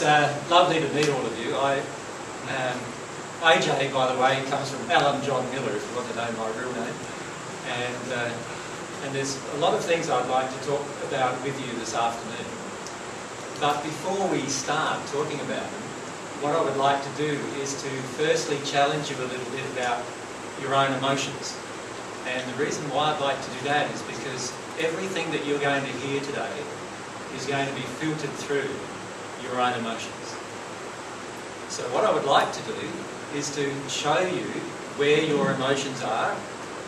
that's uh, lovely to meet all of you. I, um, AJ, by the way, comes from Alan John Miller, if you want to know my real name. And, uh, and there's a lot of things I'd like to talk about with you this afternoon. But before we start talking about them, what I would like to do is to firstly challenge you a little bit about your own emotions. And the reason why I'd like to do that is because everything that you're going to hear today is going to be filtered through your own emotions. So what I would like to do is to show you where your emotions are,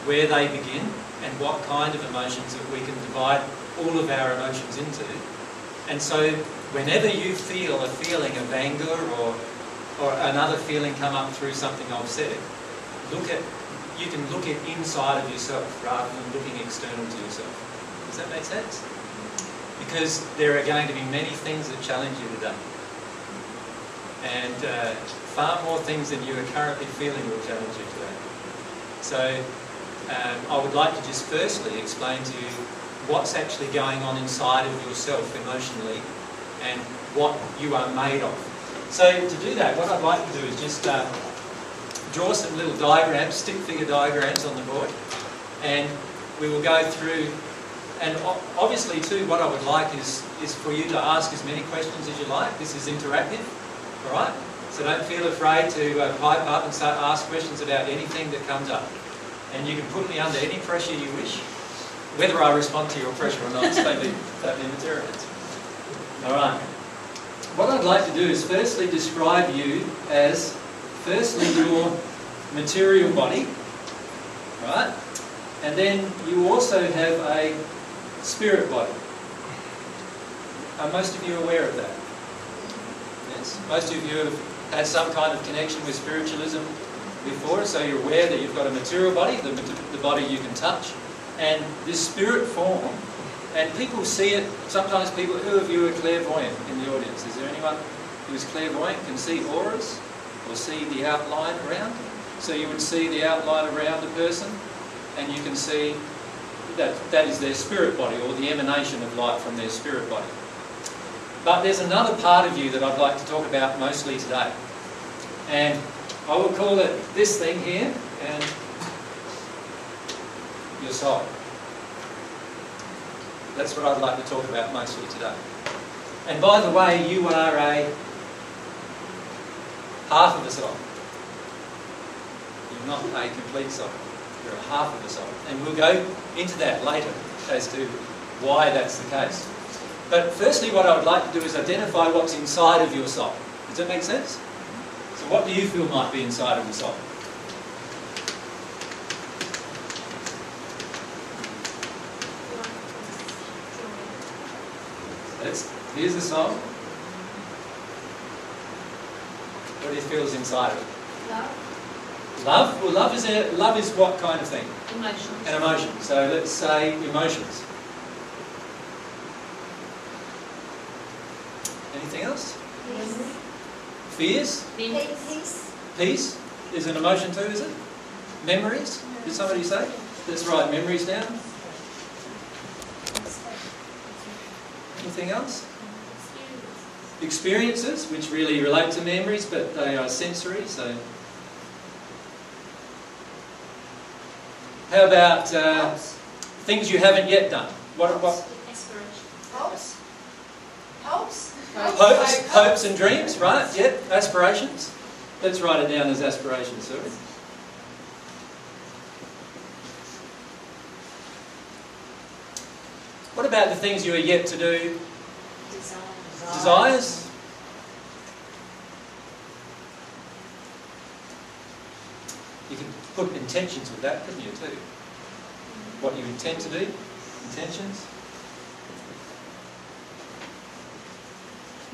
where they begin, and what kind of emotions that we can divide all of our emotions into. And so whenever you feel a feeling of anger or, or another feeling come up through something I've said, look at you can look at inside of yourself rather than looking external to yourself. Does that make sense? Because there are going to be many things that challenge you today. And uh, far more things than you are currently feeling will challenge you today. So um, I would like to just firstly explain to you what's actually going on inside of yourself emotionally and what you are made of. So to do that, what I'd like to do is just uh, draw some little diagrams, stick figure diagrams on the board, and we will go through. And obviously, too, what I would like is is for you to ask as many questions as you like. This is interactive, all right? So don't feel afraid to uh, pipe up and start ask questions about anything that comes up. And you can put me under any pressure you wish. Whether I respond to your pressure or not is totally, totally material. All right. What I'd like to do is firstly describe you as firstly your material body, right? And then you also have a spirit body. Are most of you aware of that? Yes. Most of you have had some kind of connection with spiritualism before, so you're aware that you've got a material body, the, the body you can touch, and this spirit form, and people see it, sometimes people, who of you are clairvoyant in the audience? Is there anyone who's clairvoyant, can see auras? or see the outline around. So you would see the outline around the person and you can see that that is their spirit body or the emanation of light from their spirit body. But there's another part of you that I'd like to talk about mostly today. And I will call it this thing here and your soul. That's what I'd like to talk about mostly today. And by the way, you are a half of a soul. You're not a complete soul. You're half of a soul. And we'll go into that later as to why that's the case. But firstly, what I would like to do is identify what's inside of your soul. Does that make sense? So what do you feel might be inside of your soul? Let's, here's the soul. What do you feel is inside of it? Love. Love? Well, love is, a, love is what kind of thing? Emotions. An emotion. So let's say emotions. Anything else? Yes. Fears? Peace. Peace? Is an emotion too, is it? Memories? Did somebody say? Let's write memories down. Anything else? Experiences, which really relate to memories, but they are sensory, so. How about uh, things you haven't yet done? What, what? Hopes. Hopes. Hopes, hopes and dreams, right? Yep, aspirations. Let's write it down as aspirations, sorry. What about the things you are yet to do? Desires. Desires? You can put intentions with that, couldn't you, too? What you intend to do, intentions.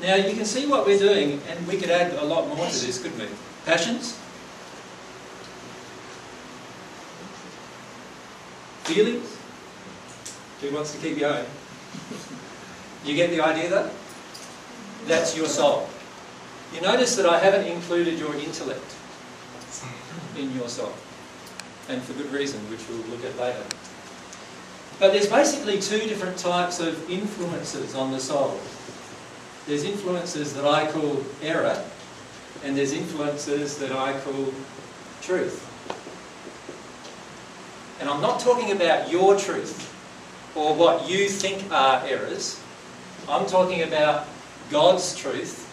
Now you can see what we're doing, and we could add a lot more to this, couldn't we? Passions? Feelings? Who wants to keep going? You get the idea though? That's your soul. You notice that I haven't included your intellect in your soul. And for good reason, which we'll look at later. But there's basically two different types of influences on the soul. There's influences that I call error, and there's influences that I call truth. And I'm not talking about your truth or what you think are errors. I'm talking about God's truth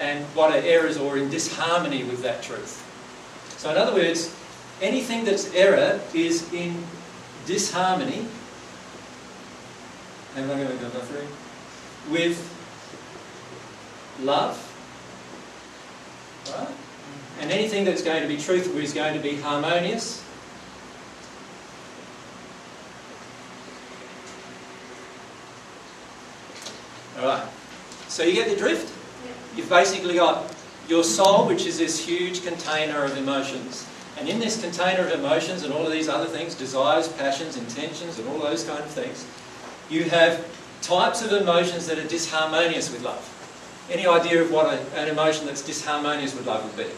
and what are errors or in disharmony with that truth. So, in other words, anything that's error is in disharmony. Am I going to go through? With love. Right? And anything that's going to be truthful is going to be harmonious. Alright. So you get the drift? You've basically got your soul, which is this huge container of emotions. And in this container of emotions and all of these other things, desires, passions, intentions, and all those kind of things, you have types of emotions that are disharmonious with love. Any idea of what a, an emotion that's disharmonious with love would be?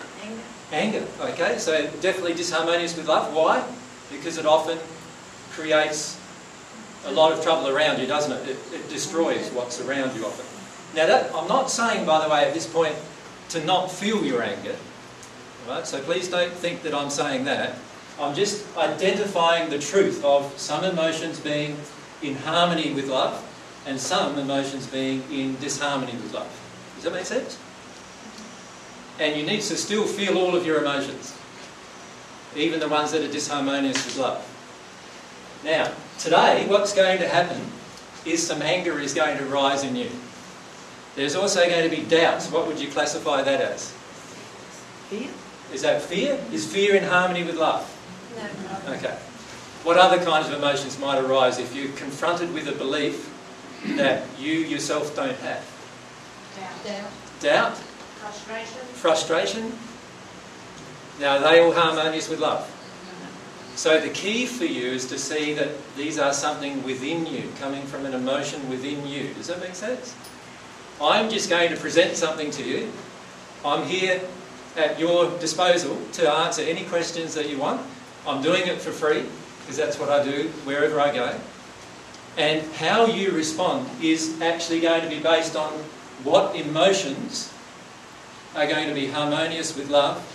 Anger. Anger, okay? So definitely disharmonious with love. Why? Because it often creates a lot of trouble around you, doesn't it? It, it destroys what's around you often. Now, that, I'm not saying, by the way, at this point, to not feel your anger. Right? So please don't think that I'm saying that. I'm just identifying the truth of some emotions being in harmony with love and some emotions being in disharmony with love. Does that make sense? And you need to still feel all of your emotions, even the ones that are disharmonious with love. Now, today, what's going to happen is some anger is going to rise in you. There's also going to be doubts. What would you classify that as? Fear? Is that fear? Is fear in harmony with love? No. Okay. What other kinds of emotions might arise if you're confronted with a belief that you yourself don't have? Doubt. Doubt. Doubt? Frustration. Frustration? Now, are they all harmonious with love? So the key for you is to see that these are something within you, coming from an emotion within you. Does that make sense? I'm just going to present something to you. I'm here at your disposal to answer any questions that you want. I'm doing it for free because that's what I do wherever I go. And how you respond is actually going to be based on what emotions are going to be harmonious with love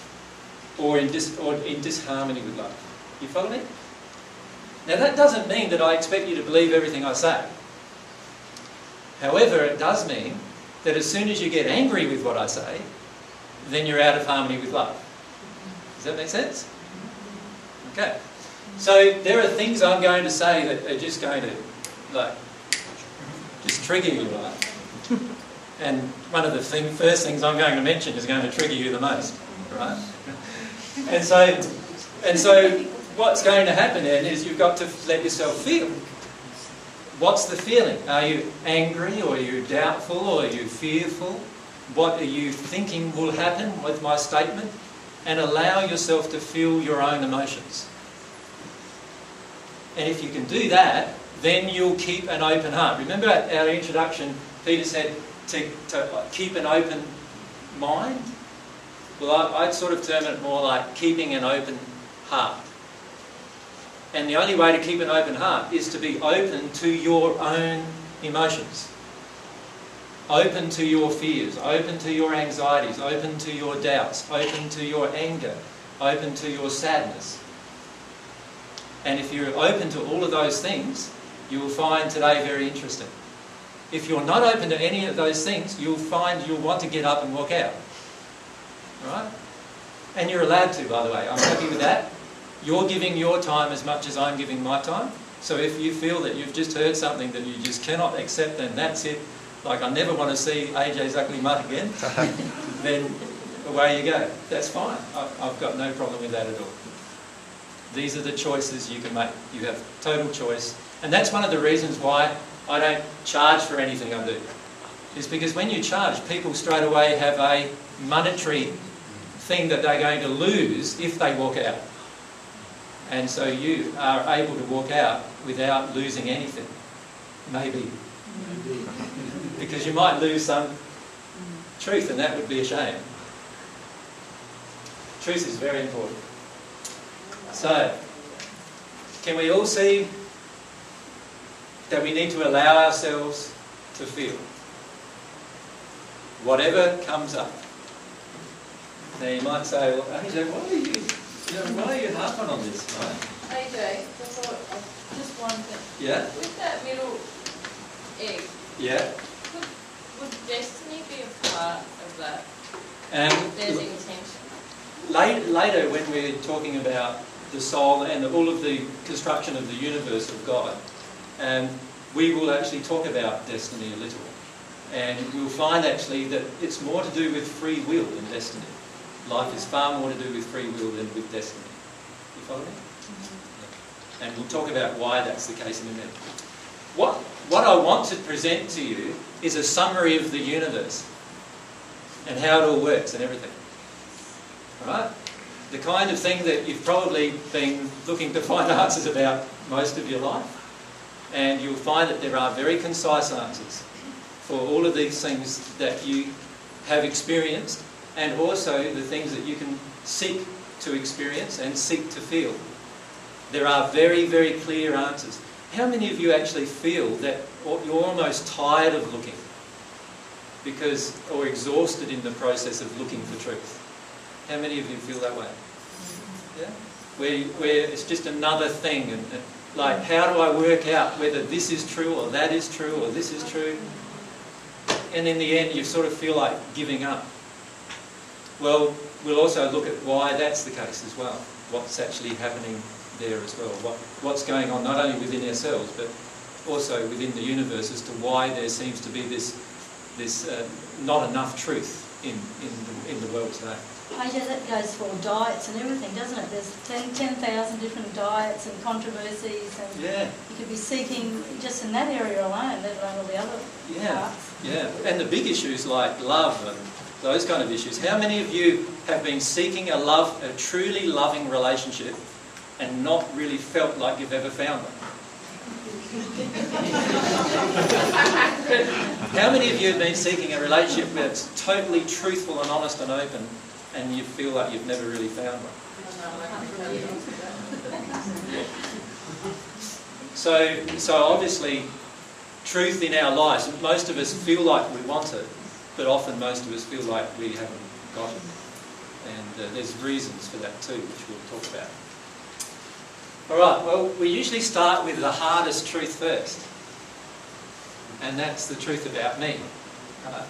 or in, dis- or in disharmony with love. You follow me? Now, that doesn't mean that I expect you to believe everything I say. However, it does mean that as soon as you get angry with what I say, then you're out of harmony with love. Does that make sense? Okay. So there are things I'm going to say that are just going to, like, just trigger you, right? And one of the thing, first things I'm going to mention is going to trigger you the most, right? And so, and so what's going to happen then is you've got to let yourself feel. What's the feeling? Are you angry or are you doubtful or are you fearful? What are you thinking will happen with my statement? And allow yourself to feel your own emotions. And if you can do that, then you'll keep an open heart. Remember our introduction, Peter said to, to uh, keep an open mind? Well, I, I'd sort of term it more like keeping an open heart. And the only way to keep an open heart is to be open to your own emotions. Open to your fears, open to your anxieties, open to your doubts, open to your anger, open to your sadness. And if you're open to all of those things, you will find today very interesting. If you're not open to any of those things, you'll find you'll want to get up and walk out. Right? And you're allowed to, by the way. I'm happy with that. You're giving your time as much as I'm giving my time. So if you feel that you've just heard something that you just cannot accept, then that's it. Like I never want to see AJ's ugly mutt again, then away you go. That's fine. I've got no problem with that at all. These are the choices you can make. You have total choice. And that's one of the reasons why I don't charge for anything I do. Is because when you charge, people straight away have a monetary thing that they're going to lose if they walk out. And so you are able to walk out without losing anything. Maybe. Maybe. Because you might lose some truth, and that would be a shame. Truth is very important. So, can we all see that we need to allow ourselves to feel. Whatever comes up. Now you might say, well, AJ, why are you, you know, why are you harping on this, right? AJ, just one thing. Yeah, With that middle egg, yeah. Destiny be a part of that? And There's intention. Late, later, when we're talking about the soul and all of the construction of the universe of God, um, we will actually talk about destiny a little. And we'll find actually that it's more to do with free will than destiny. Life is far more to do with free will than with destiny. You follow me? And we'll talk about why that's the case in a minute. What, what I want to present to you is a summary of the universe and how it all works and everything. Right? The kind of thing that you've probably been looking to find answers about most of your life. And you'll find that there are very concise answers for all of these things that you have experienced and also the things that you can seek to experience and seek to feel. There are very, very clear answers. How many of you actually feel that you're almost tired of looking because or exhausted in the process of looking for truth? How many of you feel that way? Mm-hmm. Yeah? Where, where it's just another thing and, and like how do I work out whether this is true or that is true or this is true? And in the end you sort of feel like giving up. Well, we'll also look at why that's the case as well. What's actually happening there as well. What, what's going on not only within ourselves but also within the universe as to why there seems to be this, this uh, not enough truth in, in, the, in the world today. Oh yeah, that goes for diets and everything, doesn't it? There's 10,000 10, different diets and controversies and Yeah, you could be seeking just in that area alone, let alone all the other yeah, parts. yeah. And the big issues like love and those kind of issues. How many of you have been seeking a love, a truly loving relationship and not really felt like you've ever found one? How many of you have been seeking a relationship that's totally truthful and honest and open and you feel like you've never really found one? So, so obviously, truth in our lives, most of us feel like we want it, but often most of us feel like we haven't got it. And uh, there's reasons for that too, which we'll talk about. All right, well, we usually start with the hardest truth first. And that's the truth about me. Uh,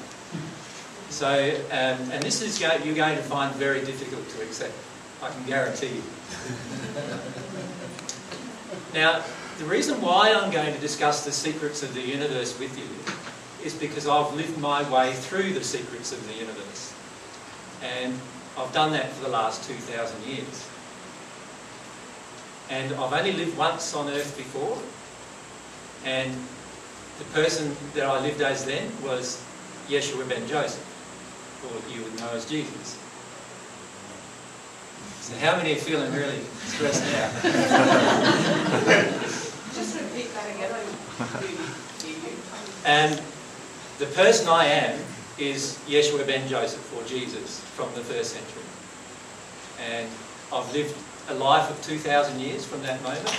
so, um, and this is go- you're going to find very difficult to accept. I can guarantee you. now, the reason why I'm going to discuss the secrets of the universe with you is because I've lived my way through the secrets of the universe. And I've done that for the last 2,000 years. And I've only lived once on earth before. And the person that I lived as then was Yeshua ben Joseph, or you would know as Jesus. So how many are feeling really stressed out? Just repeat that again, I really hear you. And the person I am is Yeshua ben Joseph, or Jesus, from the first century. And I've lived a life of 2,000 years from that moment.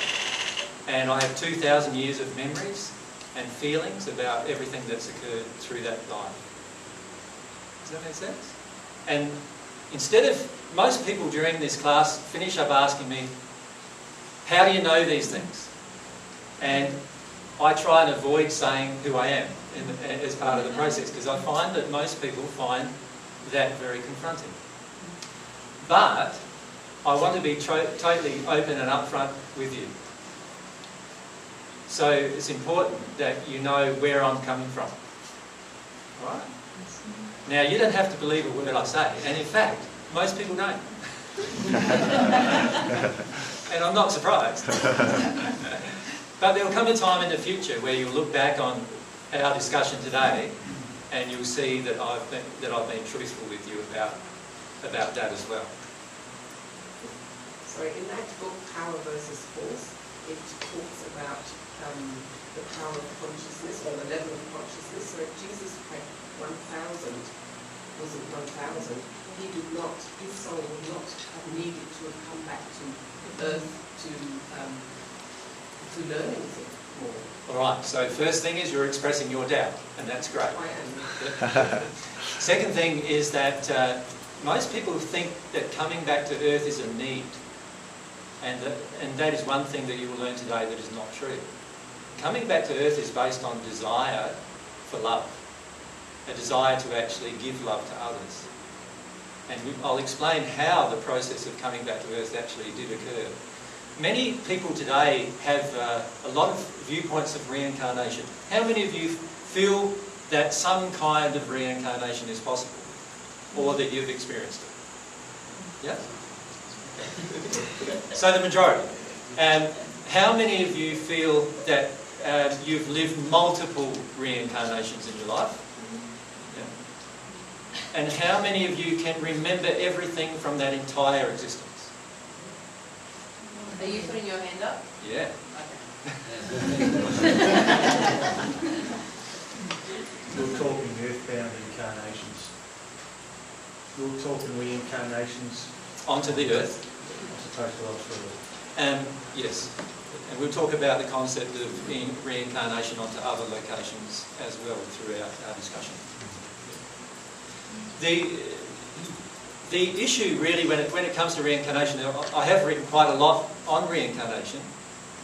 And I have 2,000 years of memories and feelings about everything that's occurred through that life. Does that make sense? And instead of, most people during this class finish up asking me, how do you know these things? And I try and avoid saying who I am in, as part of the process because I find that most people find that very confronting. But I want to be totally open and upfront with you. So it's important that you know where I'm coming from. All right? Now, you don't have to believe a word I say, and in fact, most people don't. and I'm not surprised. but there will come a time in the future where you'll look back on our discussion today and you'll see that I've been, that I've been truthful with you about, about that as well. So in that book, Power versus Force, it talks about um, the power of consciousness or the level of consciousness. So if Jesus had 1,000, wasn't 1,000, he did not, his soul would not have needed to have come back to earth to, um, to learn anything. more. All right, so first thing is you're expressing your doubt, and that's great. I am. Second thing is that uh, most people think that coming back to earth is a need. And that, and that is one thing that you will learn today that is not true. Coming back to earth is based on desire for love, a desire to actually give love to others. And I'll explain how the process of coming back to earth actually did occur. Many people today have uh, a lot of viewpoints of reincarnation. How many of you feel that some kind of reincarnation is possible or that you've experienced it? Yes? so the majority. Um, how many of you feel that um, you've lived multiple reincarnations in your life? Yeah. And how many of you can remember everything from that entire existence? Are you putting your hand up? Yeah. You're talking earthbound incarnations. You're talking reincarnations, Onto the earth. To elsewhere. Um, yes. And we'll talk about the concept of re- reincarnation onto other locations as well throughout our discussion. The, the issue really when it, when it comes to reincarnation, I I have written quite a lot on reincarnation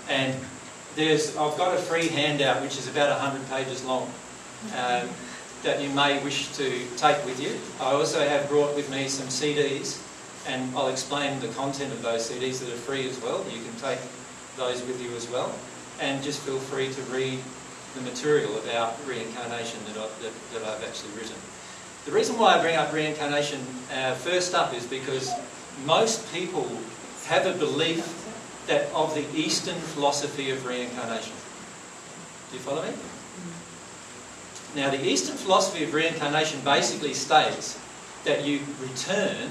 and there's, I've got a free handout which is about 100 pages long um, that you may wish to take with you. I also have brought with me some CDs and I'll explain the content of those CDs that are free as well. You can take those with you as well and just feel free to read the material about reincarnation that, I, that, that I've actually written. The reason why I bring up reincarnation uh, first up is because most people have a belief that of the Eastern philosophy of reincarnation. Do you follow me? Now, the Eastern philosophy of reincarnation basically states that you return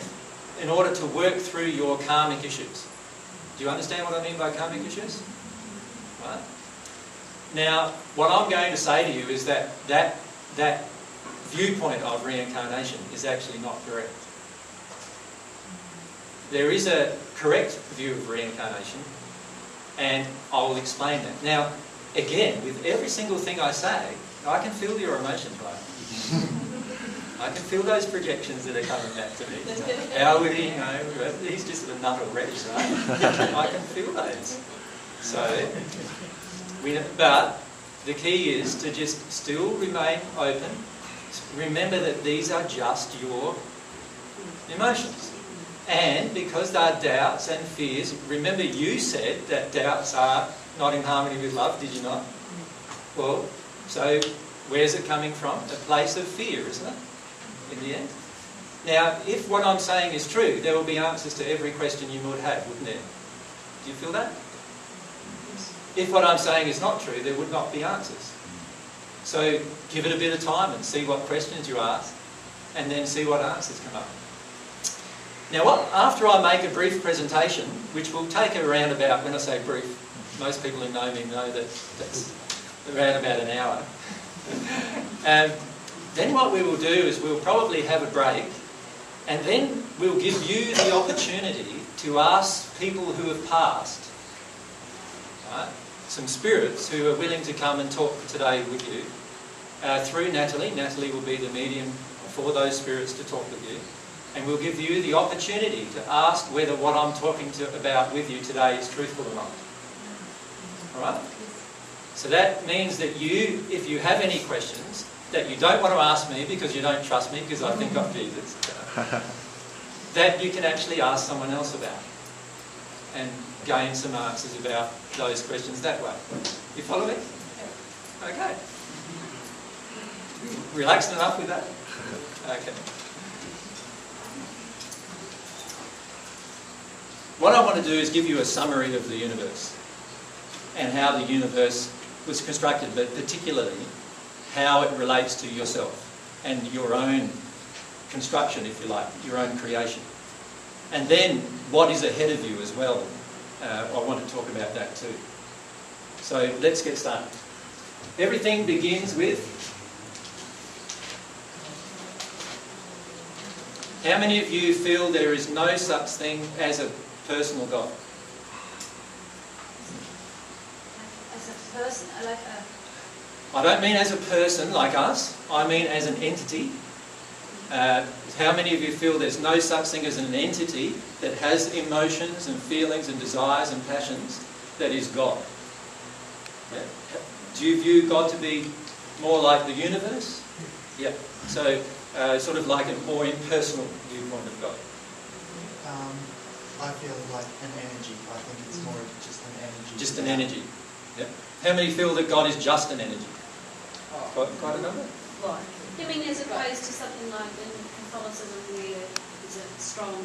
in order to work through your karmic issues. Do you understand what I mean by karmic issues? Right? Now, what I'm going to say to you is that that, that viewpoint of reincarnation is actually not correct. There is a correct view of reincarnation, and I will explain that. Now, again, with every single thing I say, I can feel your emotions, right? I can feel those projections that are coming back to me. How would he know? He's just a nut already, right? I can feel those. So, we, but the key is to just still remain open. Remember that these are just your emotions. And because they're doubts and fears, remember you said that doubts are not in harmony with love, did you not? Well, so where's it coming from? A place of fear, isn't it? In the end. Now, if what I'm saying is true, there will be answers to every question you would have, wouldn't there? Do you feel that? If what I'm saying is not true, there would not be answers. So give it a bit of time and see what questions you ask, and then see what answers come up. Now, what, after I make a brief presentation, which will take around about, when I say brief, most people who know me know that that's around about an hour. um, then what we will do is we'll probably have a break, and then we'll give you the opportunity to ask people who have passed, right, some spirits who are willing to come and talk today with you, uh, through Natalie. Natalie will be the medium for those spirits to talk with you. And we'll give you the opportunity to ask whether what I'm talking to, about with you today is truthful or not. Alright? So that means that you, if you have any questions that you don't want to ask me because you don't trust me because I think I'm Jesus, that you can actually ask someone else about and gain some answers about those questions that way. You follow me? Okay. Relaxed enough with that? Okay. What I want to do is give you a summary of the universe and how the universe was constructed, but particularly how it relates to yourself and your own construction, if you like, your own creation. And then what is ahead of you as well. Uh, I want to talk about that too. So let's get started. Everything begins with How many of you feel there is no such thing as a personal God? As a person, like a, I don't mean as a person like us, I mean as an entity. Uh, how many of you feel there's no such thing as an entity that has emotions and feelings and desires and passions that is God? Yeah. Do you view God to be more like the universe? Yeah. So, uh, sort of like a more impersonal viewpoint of God. Um, I feel like an energy. I think it's more just an energy. Just an energy. Yeah. How many feel that God is just an energy? Quite, quite a number. Right. I mean, as opposed to something like in Catholicism where there's a strong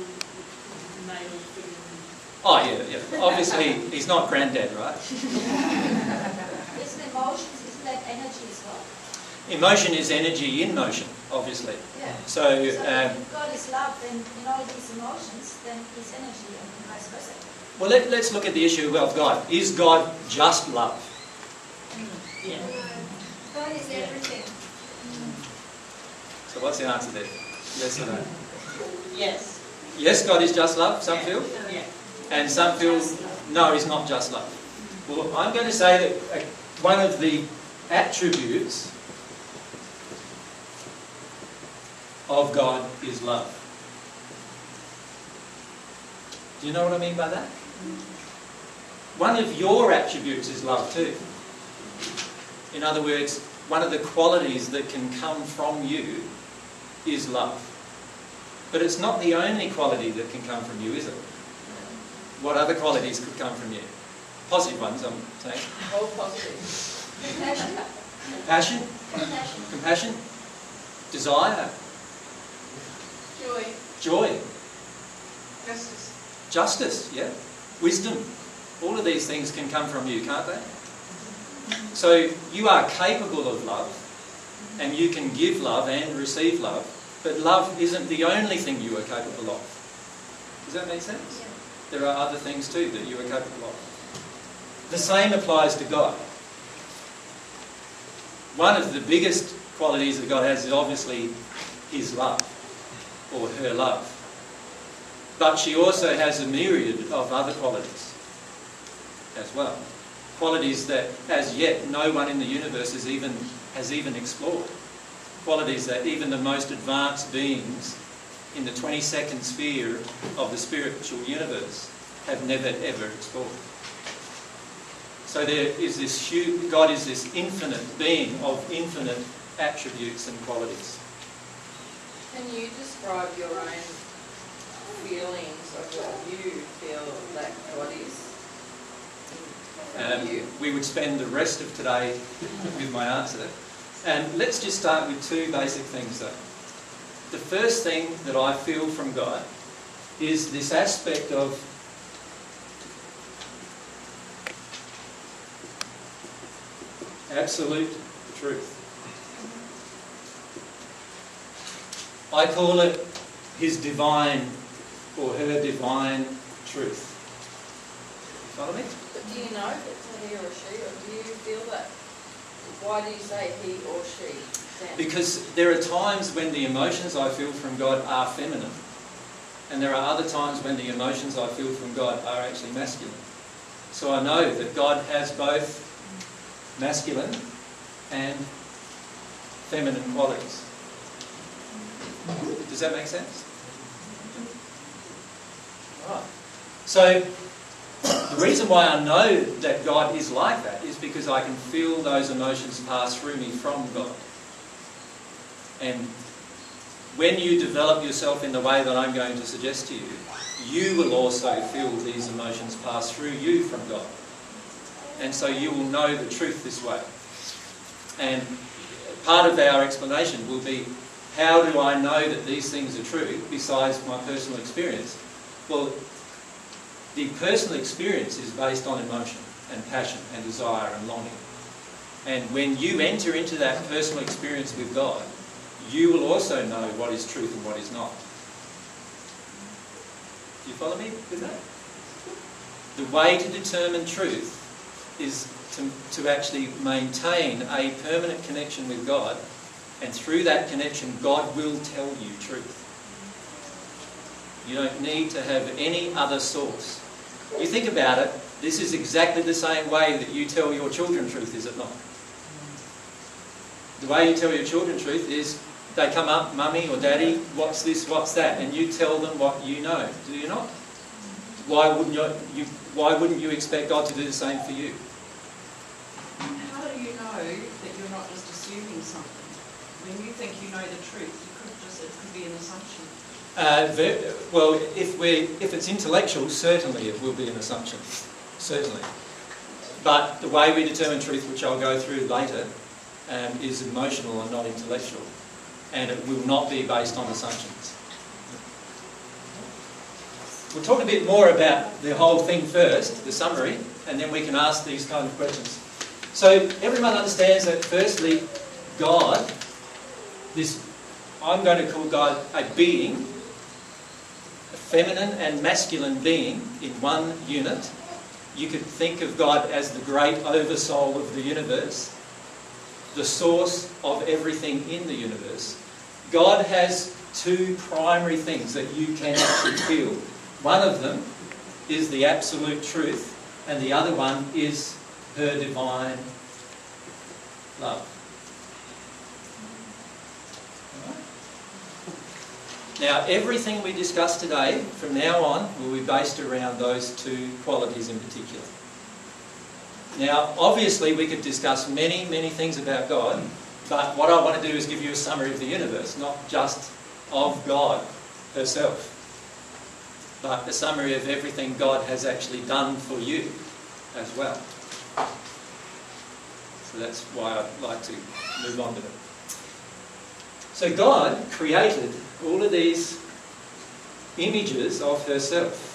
male figure. Oh yeah, yeah. Obviously, he's not granddad, right? Isn't emotions, isn't that energy as well? Emotion is energy in motion, obviously. Yeah. So, So um, if God is love, then in all these emotions, then He's energy and vice versa. well, let, let's look at the issue of God. Is God just love? Yeah. God is everything. So, what's the answer there? Yes or no? Yes. Yes, God is just love. Some feel, Yeah. and some feel no, He's not just love. Well, I'm going to say that uh, one of the attributes of God is love. Do you know what I mean by that? One of your attributes is love too. In other words, one of the qualities that can come from you is love. But it's not the only quality that can come from you, is it? What other qualities could come from you? Positive ones, I'm saying. All positive. Compassion. Passion, Compassion. compassion, desire, Joy. joy, Justice. justice, yeah, wisdom. All of these things can come from you, can't they? So you are capable of love, and you can give love and receive love, but love isn't the only thing you are capable of. Does that make sense? Yeah. There are other things too that you are capable of. The same applies to God. One of the biggest qualities that God has is obviously His love, or her love. But she also has a myriad of other qualities as well. Qualities that as yet no one in the universe has even, has even explored. Qualities that even the most advanced beings in the 22nd sphere of the spiritual universe have never ever explored. So there is this huge, God is this infinite being of infinite attributes and qualities. Can you describe your own feelings of what you feel that God is? Um, we would spend the rest of today with my answer. And let's just start with two basic things though. The first thing that I feel from God is this aspect of absolute truth. I call it his divine or her divine truth. Follow me? Do you know if it's a he or a she, or do you feel that? Why do you say he or she? Because there are times when the emotions I feel from God are feminine, and there are other times when the emotions I feel from God are actually masculine. So I know that God has both masculine and feminine qualities. Does that make sense? Right. So the reason why I know that God is like that is because I can feel those emotions pass through me from God. And when you develop yourself in the way that I'm going to suggest to you, you will also feel these emotions pass through you from God. And so you will know the truth this way. And part of our explanation will be how do I know that these things are true besides my personal experience? Well, the personal experience is based on emotion and passion and desire and longing. And when you enter into that personal experience with God, you will also know what is truth and what is not. Do you follow me with that? The way to determine truth is to, to actually maintain a permanent connection with God, and through that connection, God will tell you truth. You don't need to have any other source. You think about it, This is exactly the same way that you tell your children truth, is it not? The way you tell your children truth is they come up, mummy or daddy, what's this, what's that, and you tell them what you know, do you not? Why wouldn't you, you why wouldn't you expect God to do the same for you? How do you know that you're not just assuming something? When you think you know the truth, you could just, it could be an assumption. Uh, well, if we if it's intellectual, certainly it will be an assumption, certainly. But the way we determine truth, which I'll go through later, um, is emotional and not intellectual, and it will not be based on assumptions. We'll talk a bit more about the whole thing first, the summary, and then we can ask these kind of questions. So everyone understands that firstly, God, this I'm going to call God a being, feminine and masculine being in one unit. You could think of God as the great oversoul of the universe, the source of everything in the universe. God has two primary things that you can actually feel. One of them is the absolute truth, and the other one is her divine love. Now, everything we discuss today, from now on, will be based around those two qualities in particular. Now, obviously, we could discuss many, many things about God, but what I want to do is give you a summary of the universe, not just of God herself, but a summary of everything God has actually done for you as well. So that's why I'd like to move on to it. So God created all of these images of herself.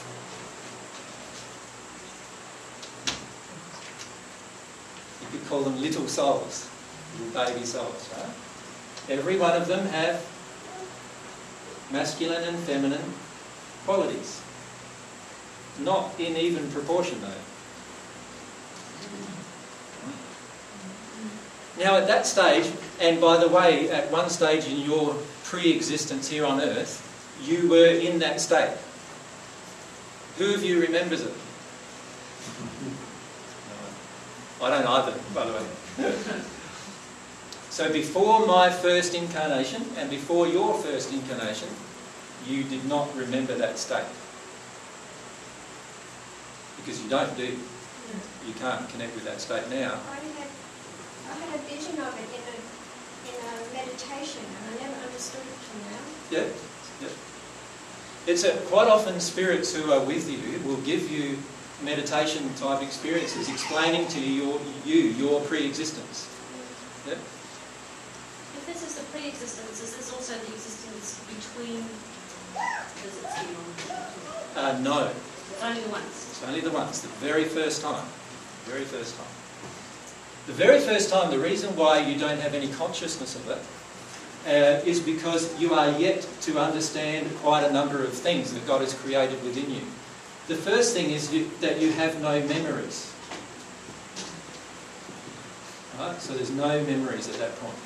You could call them little souls, little baby souls, right? Every one of them have masculine and feminine qualities. Not in even proportion though. Now, at that stage, and by the way, at one stage in your pre existence here on earth, you were in that state. Who of you remembers it? I don't either, by the way. so, before my first incarnation and before your first incarnation, you did not remember that state. Because you don't do. You can't connect with that state now. I had, I had a vision of it in a, in a meditation, and I never understood it till now. Yeah, yeah. It's a, quite often spirits who are with you will give you meditation type experiences, explaining to you your, you, your pre-existence. Yeah? If this is the pre-existence, is this also the existence between visits? Uh, no, It's only the once. it's only the once, the very first time. Very first time. The very first time, the reason why you don't have any consciousness of it uh, is because you are yet to understand quite a number of things that God has created within you. The first thing is you, that you have no memories. Right? So there's no memories at that point.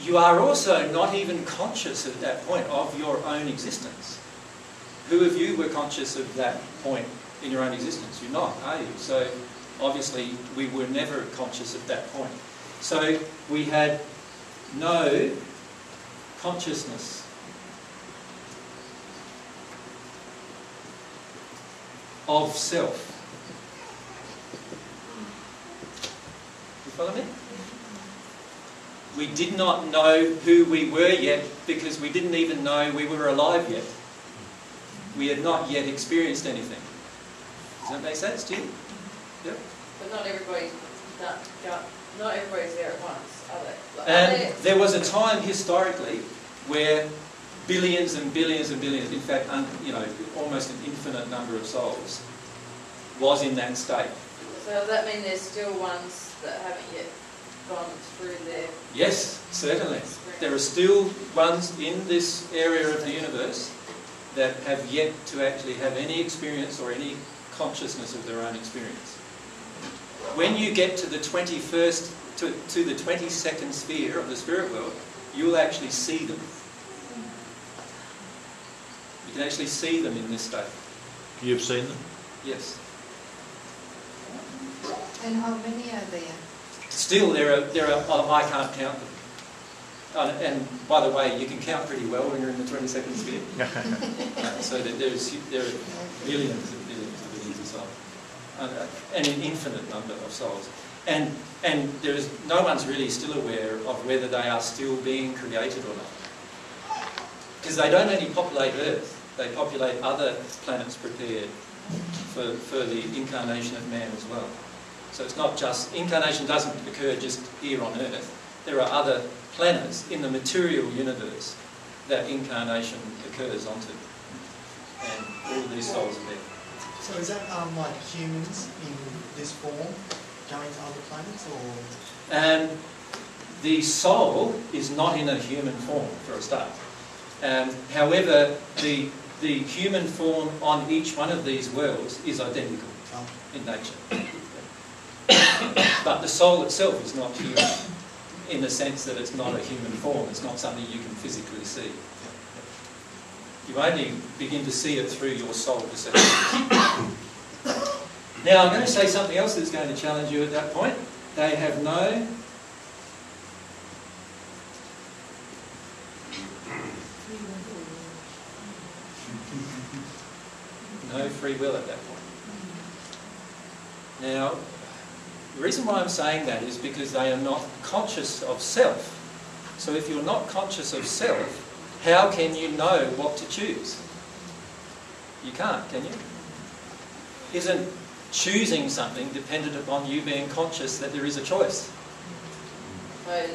You are also not even conscious at that point of your own existence. Who of you were conscious of that point in your own existence? You're not, are you? So obviously we were never conscious at that point. So we had no consciousness of self. You follow me? We did not know who we were yet because we didn't even know we were alive yet. We had not yet experienced anything. Does that make sense to you? Mm-hmm. Yep. But not everybody's, not, not- not everybody's there at once, are they? Like, are And there was a time historically where billions and billions and billions, in fact, un, you know, almost an infinite number of souls, was in that state. So does that mean there's still ones that haven't yet gone through their Yes, certainly. experience? There are still ones in this area of the universe that have yet to actually have any experience or any consciousness of their own experience. When you get to the 21st, to, to the 22nd sphere of the spirit world, you'll actually see them. You can actually see them in this state. You've seen them? Yes. And how many are there? Still, there are, there are, oh, I can't count them. Uh, and by the way, you can count pretty well when you're in the 22nd sphere. Uh, so that there's, there are billions and billions and billions of souls. Uh, and uh, an infinite number of souls. And, and there is, no one's really still aware of whether they are still being created or not. Because they don't only populate Earth, they populate other planets prepared for, for the incarnation of man as well. So it's not just, incarnation doesn't occur just here on Earth. There are other planets in the material universe that incarnation occurs onto. And all these souls are there. So is that um, like humans in this form going to other planets or? And the soul is not in a human form for a start. Um, however, the, the human form on each one of these worlds is identical Oh, in nature. but the soul itself is not human in the sense that it's not a human form, it's not something you can physically see. You only begin to see it through your soul perception. now, I'm going to say something else that's going to challenge you at that point. They have no no free will at that point. Now, the reason why I'm saying that is because they are not conscious of self. So if you're not conscious of self, how can you know what to choose? You can't, can you? Isn't choosing something dependent upon you being conscious that there is a choice? So,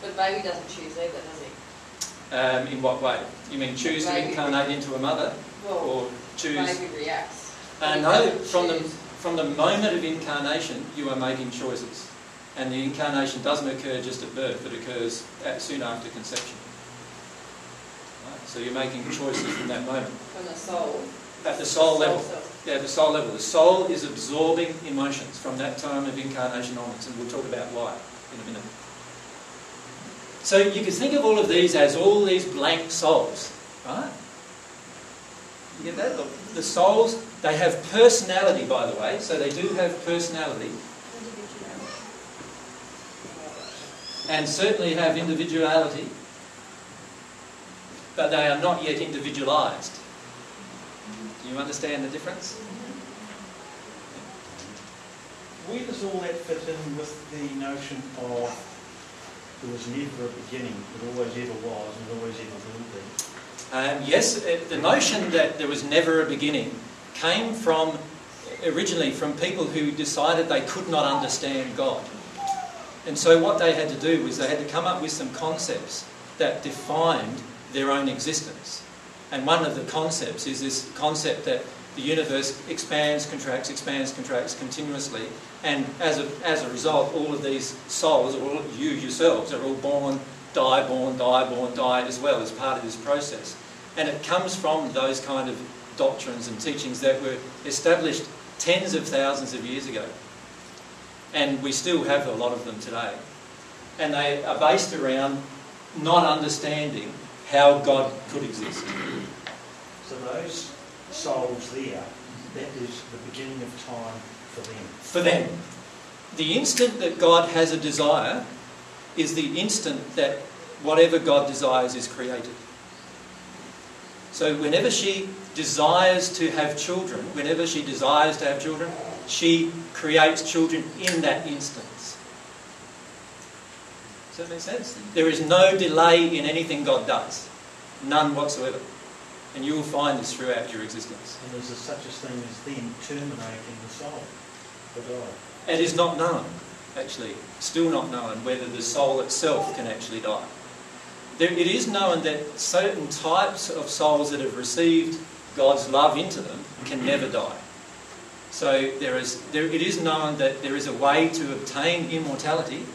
but baby doesn't choose either, does he? Um, in what way? You mean choose to incarnate into a mother, Well, or choose? baby reacts. Uh, no, from the from the moment of incarnation, you are making choices, and the incarnation doesn't occur just at birth; it occurs at, soon after conception. So you're making choices from that moment From the soul. at the soul level. self. Yeah, the soul level. The soul is absorbing emotions from that time of incarnation onwards, and we'll talk about why in a minute. So you can think of all of these as all these blank souls, right? You get that? Look, the souls, they have personality, by the way, so they do have personality, and certainly have individuality, but they are not yet individualized. Do you understand the difference? Where does all that fit in with the notion of there was never a beginning, there always ever was, and there always ever will be? Um, yes, uh, the notion that there was never a beginning came from originally from people who decided they could not understand God. And so what they had to do was they had to come up with some concepts that defined their own existence. And one of the concepts is this concept that the universe expands, contracts, expands, contracts continuously. And as a, as a result, all of these souls, or you yourselves, are all born, die, born, die, born, die as well as part of this process. And it comes from those kind of doctrines and teachings that were established tens of thousands of years ago. And we still have a lot of them today. And they are based around not understanding how God could exist. So those souls there, that is the beginning of time for them. For them, the instant that God has a desire is the instant that whatever God desires is created. So whenever she desires to have children, whenever she desires to have children, she creates children in that instance. Does that make sense? There is no delay in anything God does. None whatsoever. And you will find this throughout your existence. And there's a, such a thing as them terminating the soul, the die. It is not known, actually, still not known whether the soul itself can actually die. There, it is known that certain types of souls that have received God's love into them can never die. So there is, there, it is known that there is a way to obtain immortality,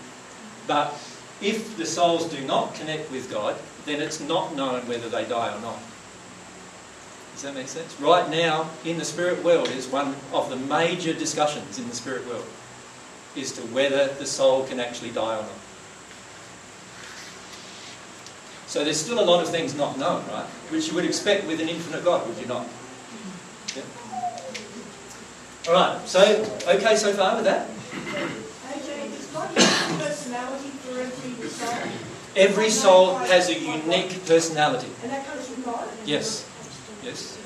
but if the souls do not connect with God, then it's not known whether they die or not. Does that make sense? Right now, in the spirit world, is one of the major discussions in the spirit world, is to whether the soul can actually die or not. So there's still a lot of things not known, right? Which you would expect with an infinite God, would you not? Yeah. All right, so, okay so far with that? Every soul? Every soul has a unique personality. And that comes from God? Yes, yes.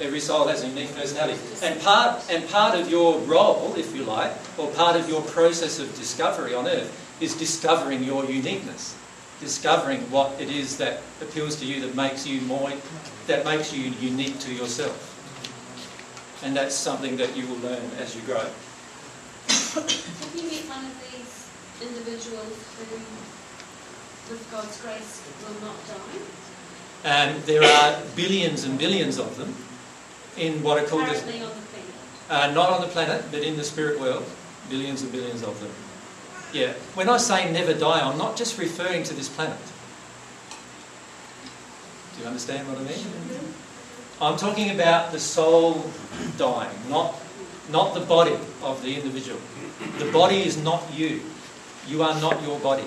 Every soul has a unique personality. And part, and part of your role, if you like, or part of your process of discovery on earth is discovering your uniqueness. Discovering what it is that appeals to you that makes you more, that makes you unique to yourself. And that's something that you will learn as you grow. Individuals who, with God's grace, will not die, And there are billions and billions of them in what are called the, on the planet. uh, not on the planet, but in the spirit world, billions and billions of them. Yeah. When I say never die, I'm not just referring to this planet. Do you understand what I mean? I'm talking about the soul dying, not, not the body of the individual. The body is not you. You are not your body.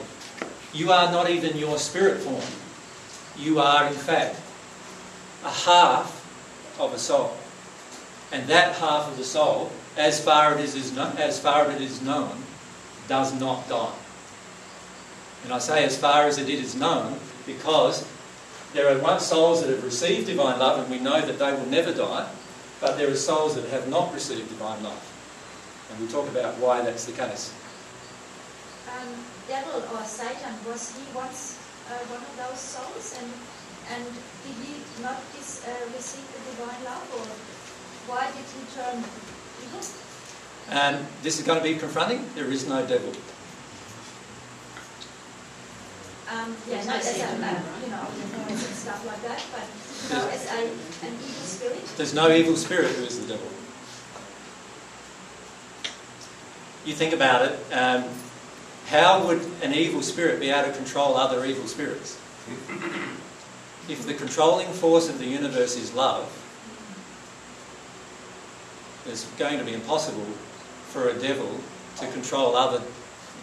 You are not even your spirit form. You are, in fact, a half of a soul. And that half of the soul, as far as it is, as far as it is known, does not die. And I say as far as it is known because there are one souls that have received divine love and we know that they will never die, but there are souls that have not received divine love. And we'll talk about why that's the case. Um, devil or Satan, was he once uh, one of those souls? And, and did he not dis, uh, receive the divine love? Or why did he turn evil? And this is going to be confronting. There is no devil. Um, yeah, There's not no as a, Satan, uh, you know, and stuff like that, but no, as a, an evil spirit. There's no evil spirit who is the devil. You think about it, um, how would an evil spirit be able to control other evil spirits? If the controlling force of the universe is love, it's going to be impossible for a devil to control other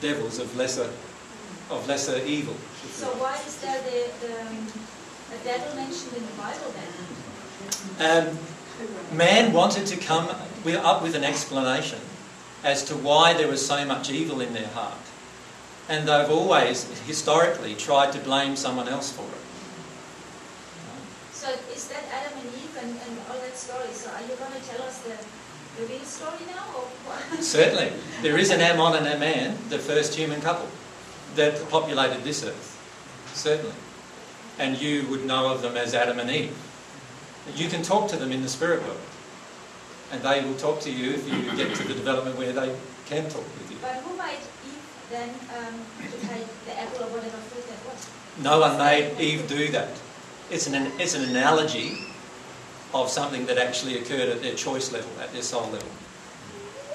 devils of lesser of lesser evil. So why is there the, the, um, a devil mentioned in the Bible then? Um, man wanted to come up with an explanation as to why there was so much evil in their heart. And they've always, historically, tried to blame someone else for it. So is that Adam and Eve and, and all that story? So are you going to tell us the, the real story now? Or what? Certainly. There is an Ammon and Aman, the first human couple, that populated this earth. Certainly. And you would know of them as Adam and Eve. You can talk to them in the spirit world. And they will talk to you if you get to the development where they can talk with you. But who made Eve then um, to take the apple or whatever fruit that was? No one made Eve do that. It's an, it's an analogy of something that actually occurred at their choice level, at their soul level.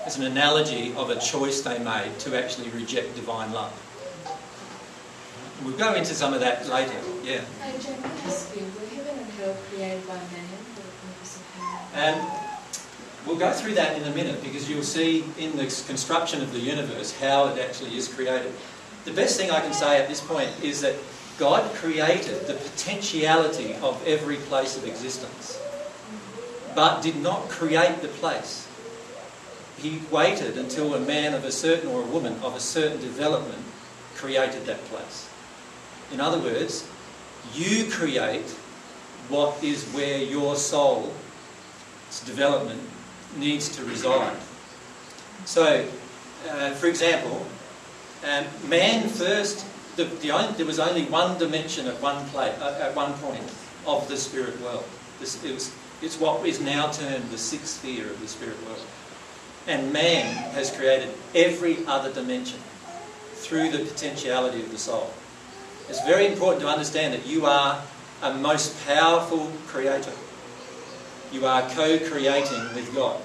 It's an analogy of a choice they made to actually reject divine love. We'll go into some of that later, yeah. And we'll go through that in a minute because you'll see in the construction of the universe how it actually is created. The best thing I can say at this point is that God created the potentiality of every place of existence, but did not create the place. He waited until a man of a certain or a woman of a certain development created that place. In other words, you create what is where your soul's development needs to reside. So, uh, for example, um, man first, the, the only, there was only one dimension at one place, uh, at one point of the spirit world. This, it was, it's what is now termed the sixth sphere of the spirit world. And man has created every other dimension through the potentiality of the soul. It's very important to understand that you are a most powerful creator. You are co-creating with God.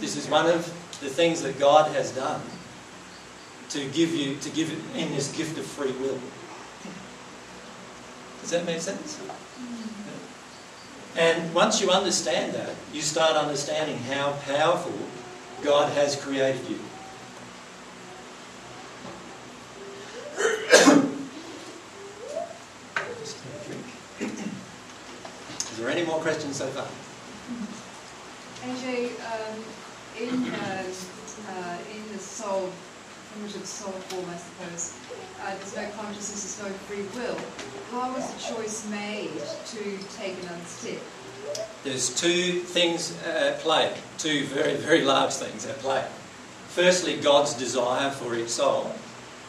This is one of the things that God has done to give you, to give in this gift of free will. Does that make sense? And once you understand that, you start understanding how powerful God has created you. Is there any more questions so far? AJ, um, in, uh, uh, in the soul, primitive soul form, I suppose, uh, there's no consciousness, there's no free will. How was the choice made to take another step? There's two things at play, two very, very large things at play. Firstly, God's desire for each soul,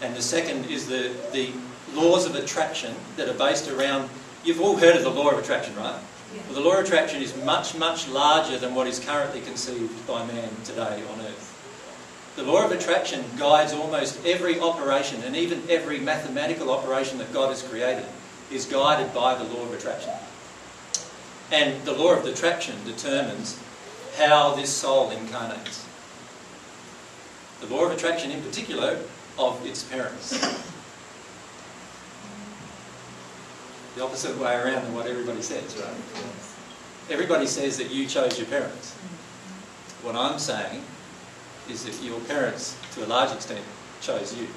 and the second is the, the laws of attraction that are based around. You've all heard of the law of attraction, right? Well, the law of attraction is much, much larger than what is currently conceived by man today on earth. The law of attraction guides almost every operation and even every mathematical operation that God has created is guided by the law of attraction. And the law of attraction determines how this soul incarnates. The law of attraction, in particular, of its parents. The opposite way around than what everybody says, right? Everybody says that you chose your parents. What I'm saying is that your parents, to a large extent, chose you.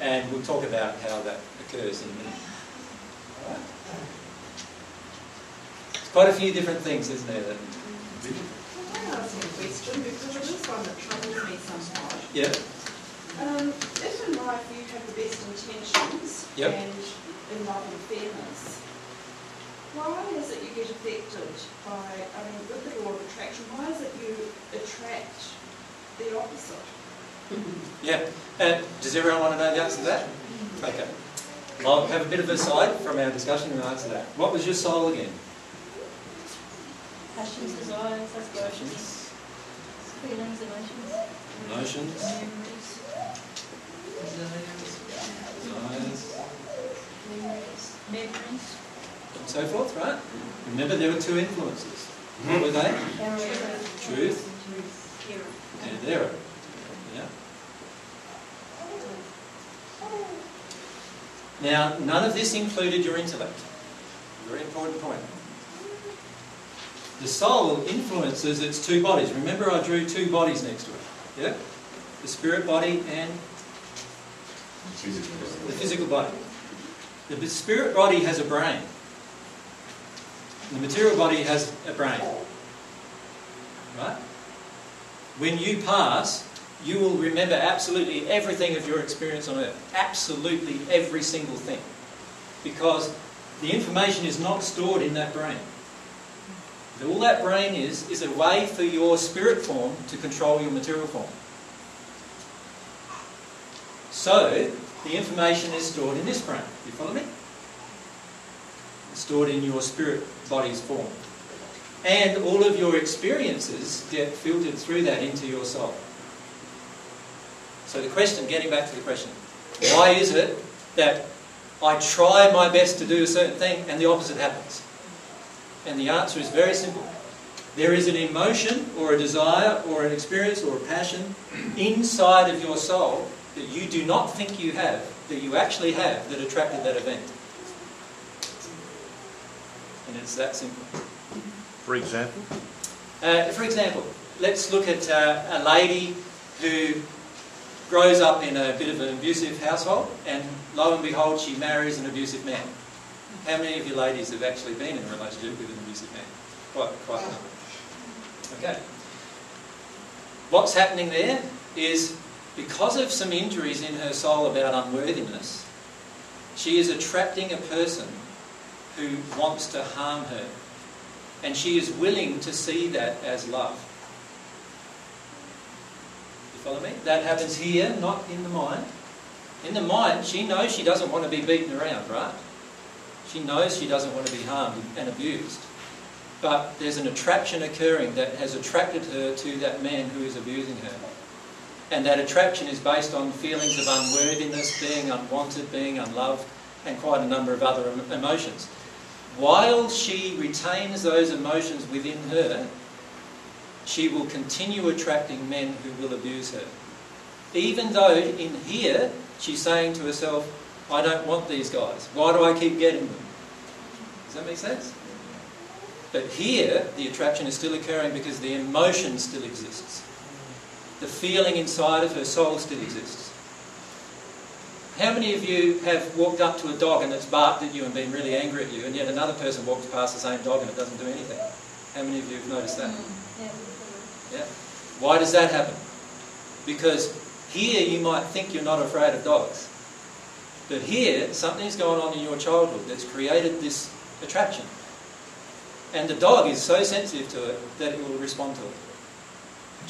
And we'll talk about how that occurs in a minute. There's quite a few different things, isn't there? That... Can I ask you a question? Because it is one that troubles me somewhat. Yeah. Um, if in life you have the best intentions Yep. and in love and fairness, why is it you get affected by, I mean, with the law of attraction, why is it you attract the opposite? Yeah. Uh, does everyone want to know the answer to that? Okay. I'll have a bit of a side from our discussion and answer that. What was your soul again? Passions, desires, aspirations, feelings, emotions, emotions, memories, desires, memories, and so forth, right? Remember there were two influences. What were they? error, Truth and error. Yeah. Now, none of this included your intellect. Very important point. The soul influences its two bodies. Remember, I drew two bodies next to it. Yeah? The spirit body and the physical body. The spirit body has a brain. The material body has a brain. Right? When you pass, you will remember absolutely everything of your experience on earth. Absolutely every single thing. Because the information is not stored in that brain. All that brain is, is a way for your spirit form to control your material form. So, the information is stored in this brain. You follow me? It's stored in your spirit body's form. And all of your experiences get filtered through that into your soul. So the question, getting back to the question, why is it that I try my best to do a certain thing and the opposite happens? And the answer is very simple. There is an emotion or a desire or an experience or a passion inside of your soul that you do not think you have, that you actually have, that attracted that event. And it's that simple. For example? Uh, for example, let's look at uh, a lady who grows up in a bit of an abusive household, and lo and behold, she marries an abusive man. How many of you ladies have actually been in a relationship with an abusive man? Quite, quite a number. Okay. What's happening there is because of some injuries in her soul about unworthiness, she is attracting a person who wants to harm her. And she is willing to see that as love. You follow me? That happens here, not in the mind. In the mind, she knows she doesn't want to be beaten around, right? She knows she doesn't want to be harmed and abused. But there's an attraction occurring that has attracted her to that man who is abusing her. And that attraction is based on feelings of unworthiness, being unwanted, being unloved, and quite a number of other emotions. While she retains those emotions within her, she will continue attracting men who will abuse her. Even though in here she's saying to herself, I don't want these guys. Why do I keep getting them? Does that make sense? But here, the attraction is still occurring because the emotion still exists. The feeling inside of her soul still exists. How many of you have walked up to a dog and it's barked at you and been really angry at you, and yet another person walks past the same dog and it doesn't do anything? How many of you have noticed that? Mm, yeah. Yeah. Why does that happen? Because here you might think you're not afraid of dogs. But here, something's going on in your childhood that's created this attraction. And the dog is so sensitive to it that it will respond to it.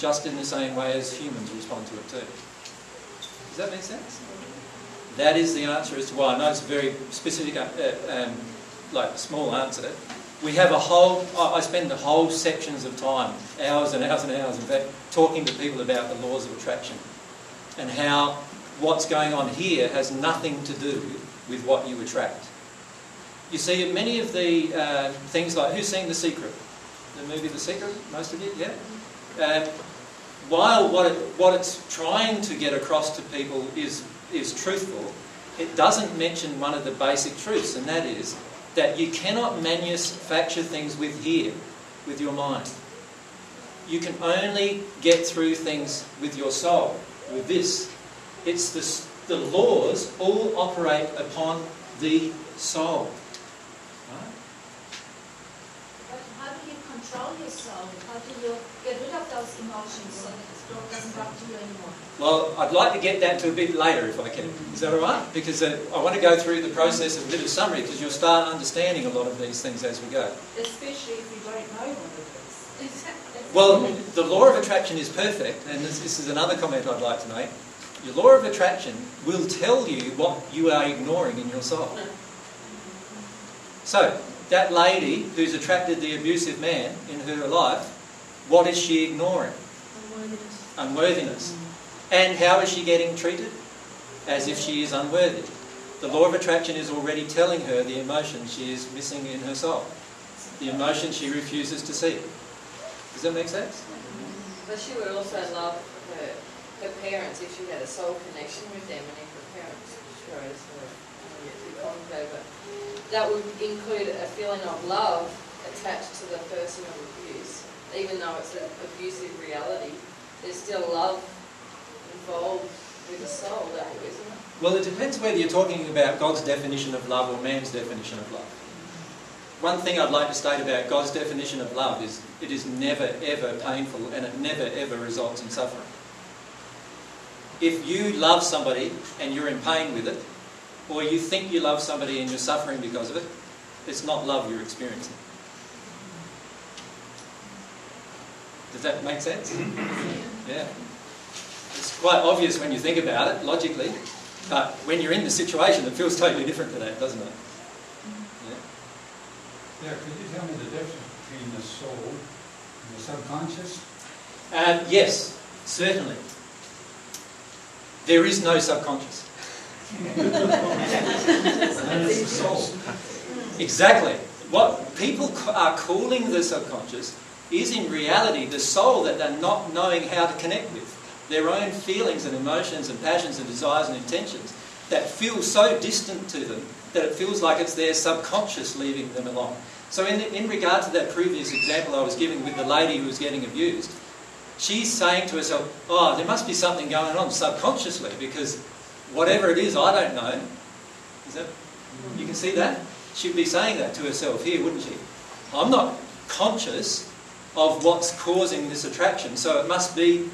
Just in the same way as humans respond to it too. Does that make sense? That is the answer as to why. I know it's a very specific, uh, um, like small answer. We have a whole, I spend the whole sections of time, hours and hours and hours, in fact, talking to people about the laws of attraction and how what's going on here has nothing to do with what you attract. You see, many of the uh, things like, who's seen The Secret? The movie The Secret? Most of you, yeah? Um, while what, it, what it's trying to get across to people is, is truthful, it doesn't mention one of the basic truths, and that is that you cannot manufacture things with here, with your mind. You can only get through things with your soul, with this. It's the, the laws all operate upon the soul. Right? But how do you control your soul? How do you those emotions so that it doesn't bother you anymore? Well, I'd like to get that to a bit later if I can. Is that all right? Because uh, I want to go through the process of a bit of summary because you'll start understanding a lot of these things as we go. Especially if you don't know one of these. Well, the law of attraction is perfect, and this, this is another comment I'd like to make. Your law of attraction will tell you what you are ignoring in your soul. So, that lady who's attracted the abusive man in her life, what is she ignoring? Unworthiness. And how is she getting treated? As if she is unworthy. The law of attraction is already telling her the emotion she is missing in her soul, the emotion she refuses to see. Does that make sense? But she would also love her, her parents if she had a soul connection with them and if her parents chose her. I don't get too complicated, but that would include a feeling of love attached to the person of. Even though it's an abusive reality, there's still love involved with the soul, isn't it? Well, it depends whether you're talking about God's definition of love or man's definition of love. One thing I'd like to state about God's definition of love is it is never ever painful and it never ever results in suffering. If you love somebody and you're in pain with it, or you think you love somebody and you're suffering because of it, it's not love you're experiencing. Does that make sense? Yeah. It's quite obvious when you think about it, logically, but when you're in the situation, it feels totally different to that, doesn't it? Yeah, Yeah, could you tell me the difference between the soul and the subconscious? Um, yes, certainly. There is no subconscious. Exactly. What people are calling the subconscious is in reality the soul that they're not knowing how to connect with. Their own feelings and emotions and passions and desires and intentions that feel so distant to them that it feels like it's their subconscious leaving them along. So, in, in regard to that previous example I was giving with the lady who was getting abused, she's saying to herself, Oh, there must be something going on subconsciously because whatever it is, I don't know. Is that, you can see that? She'd be saying that to herself here, wouldn't she? I'm not conscious of what's causing this attraction, so it must be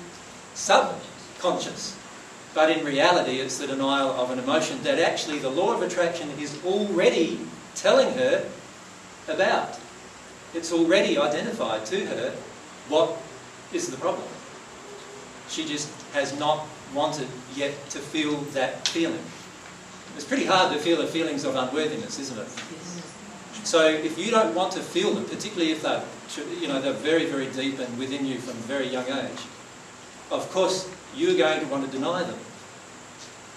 subconscious. But in reality, it's the denial of an emotion that actually the law of attraction is already telling her about. It's already identified to her what is the problem. She just has not wanted yet to feel that feeling. It's pretty hard to feel the feelings of unworthiness, isn't it? So if you don't want to feel them, particularly if they're, you know, they're very, very deep and within you from a very young age, of course you're going to want to deny them.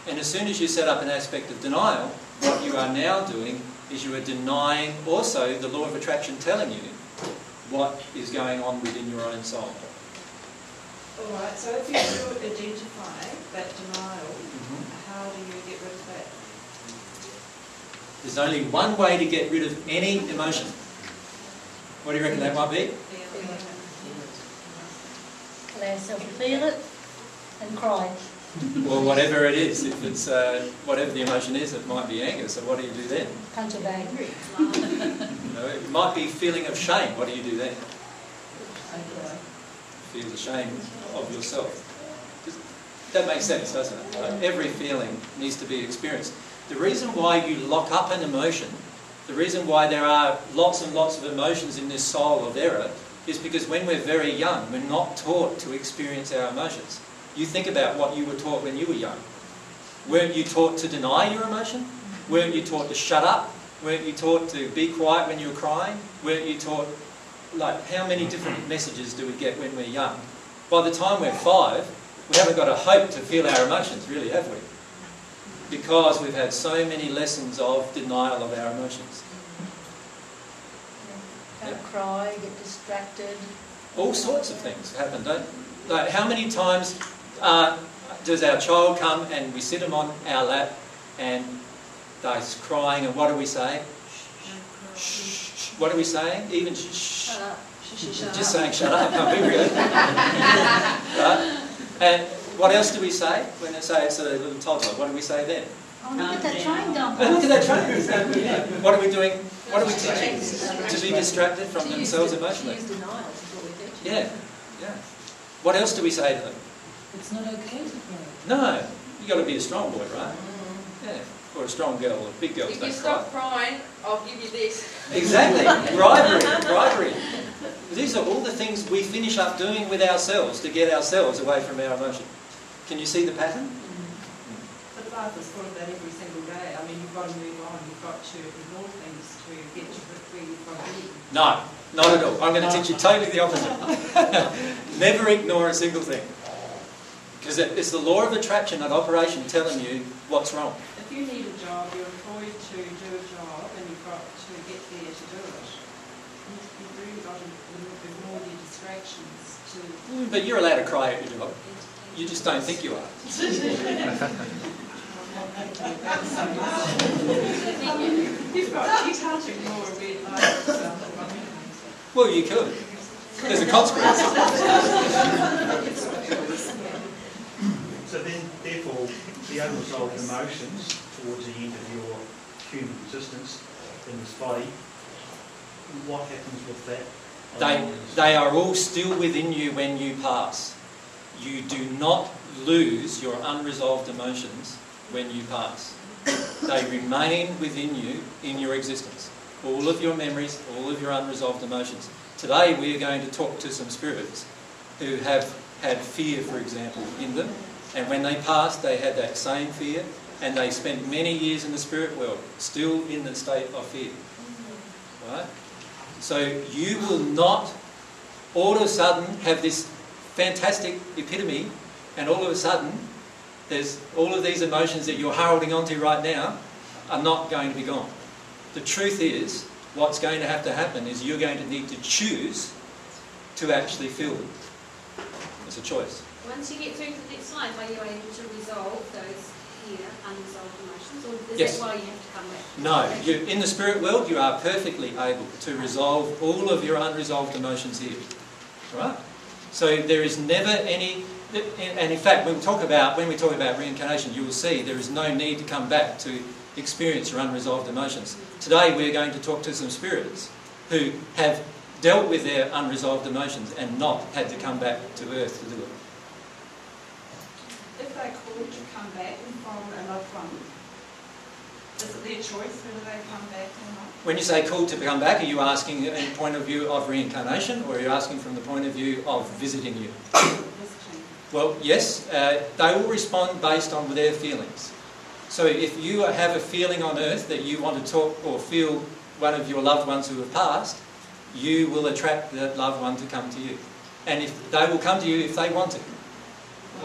And as soon as you set up an aspect of denial, what you are now doing is you are denying also the law of attraction telling you what is going on within your own soul. All right, so if you do identify that denial, how do you get rid of that? There's only one way to get rid of any emotion. What do you reckon that might be? Allow yourself to feel it and cry. Or whatever it is. If it's uh, whatever the emotion is, it might be anger. So what do you do then? Punch a bag. You know, it might be feeling of shame. What do you do then? feel ashamed of yourself. Does- That makes sense, doesn't it? Like, every feeling needs to be experienced. The reason why you lock up an emotion, the reason why there are lots and lots of emotions in this soul of error, is because when we're very young, we're not taught to experience our emotions. You think about what you were taught when you were young. Weren't you taught to deny your emotion? Weren't you taught to shut up? Weren't you taught to be quiet when you were crying? Weren't you taught, like, how many different messages do we get when we're young? By the time we're five, we haven't got a hope to feel our emotions, really, have we? Because we've had so many lessons of denial of our emotions. Don't cry, get distracted. All sorts of things happen, don't like how many times uh, does our child come and we sit them on our lap and they're crying and what do we say? Shh, shh, what are we saying? Even shh, shh. Shut up. Just saying shut up, aren't we really? right? And what else do we say when they say it's a little toddler? What do we say then? Oh, look at that train going Oh, look at that past. train. Yeah. What are we doing? What are we teaching? To be distracted from To themselves de- emotionally. To use denial is what we're. Yeah, yeah. What else do we say to them? It's not okay to cry. No, you got to be a strong boy, right? Mm-hmm. Yeah, or a strong girl. Or a big girls If you don't cry. stop crying, I'll give you this. Exactly, bribery, bribery. These are all the things we finish up doing with ourselves to get ourselves away from our emotion. Can you see the pattern? But life is full of that every single day. I mean, you've got to move on. You've got to ignore things to get to where you've got to be. No, not at all. I'm going to teach you totally the opposite. Never ignore a single thing. Because it's the law of attraction at operation telling you what's wrong. If you need a job, you're employed to do a job and you've got to get there to do it. You- You've really got to ignore the distractions to... Mm, But you're allowed to cry at your job. You just don't think you are. You've got, you can't ignore a red light yourself. Well, you could. There's a consequence. So then, therefore, the unresolved emotions towards the end of your human existence in this body, what happens with that? They, they are all still within you when you pass. You do not lose your unresolved emotions when you pass. They remain within you in your existence. All of your memories, all of your unresolved emotions. Today we are going to talk to some spirits who have had fear, for example, in them. And when they passed, they had that same fear. And they spent many years in the spirit world, still in the state of fear. Right? So you will not all of a sudden have this fantastic epitome, and all of a sudden, there's all of these emotions that you're holding onto right now are not going to be gone. The truth is, what's going to have to happen is you're going to need to choose to actually feel them. It's a choice. Once you get through to the next life, are you able to resolve those here unresolved emotions, or is Yes. that why you have to come back? No, you, in the spirit world, you are perfectly able to resolve all of your unresolved emotions here. Right? So there is never any, and in fact, when we talk about when we talk about reincarnation, you will see there is no need to come back to experience your unresolved emotions. Today, we're going to talk to some spirits who have dealt with their unresolved emotions and not had to come back to Earth to do it. If they're called to come back from a loved one, is it their choice whether they come back or not? When you say called to come back, are you asking in the point of view of reincarnation, or are you asking from the point of view of visiting you? Well, yes, uh, they will respond based on their feelings. So if you have a feeling on earth that you want to talk or feel one of your loved ones who have passed, you will attract that loved one to come to you. And if they will come to you if they want to.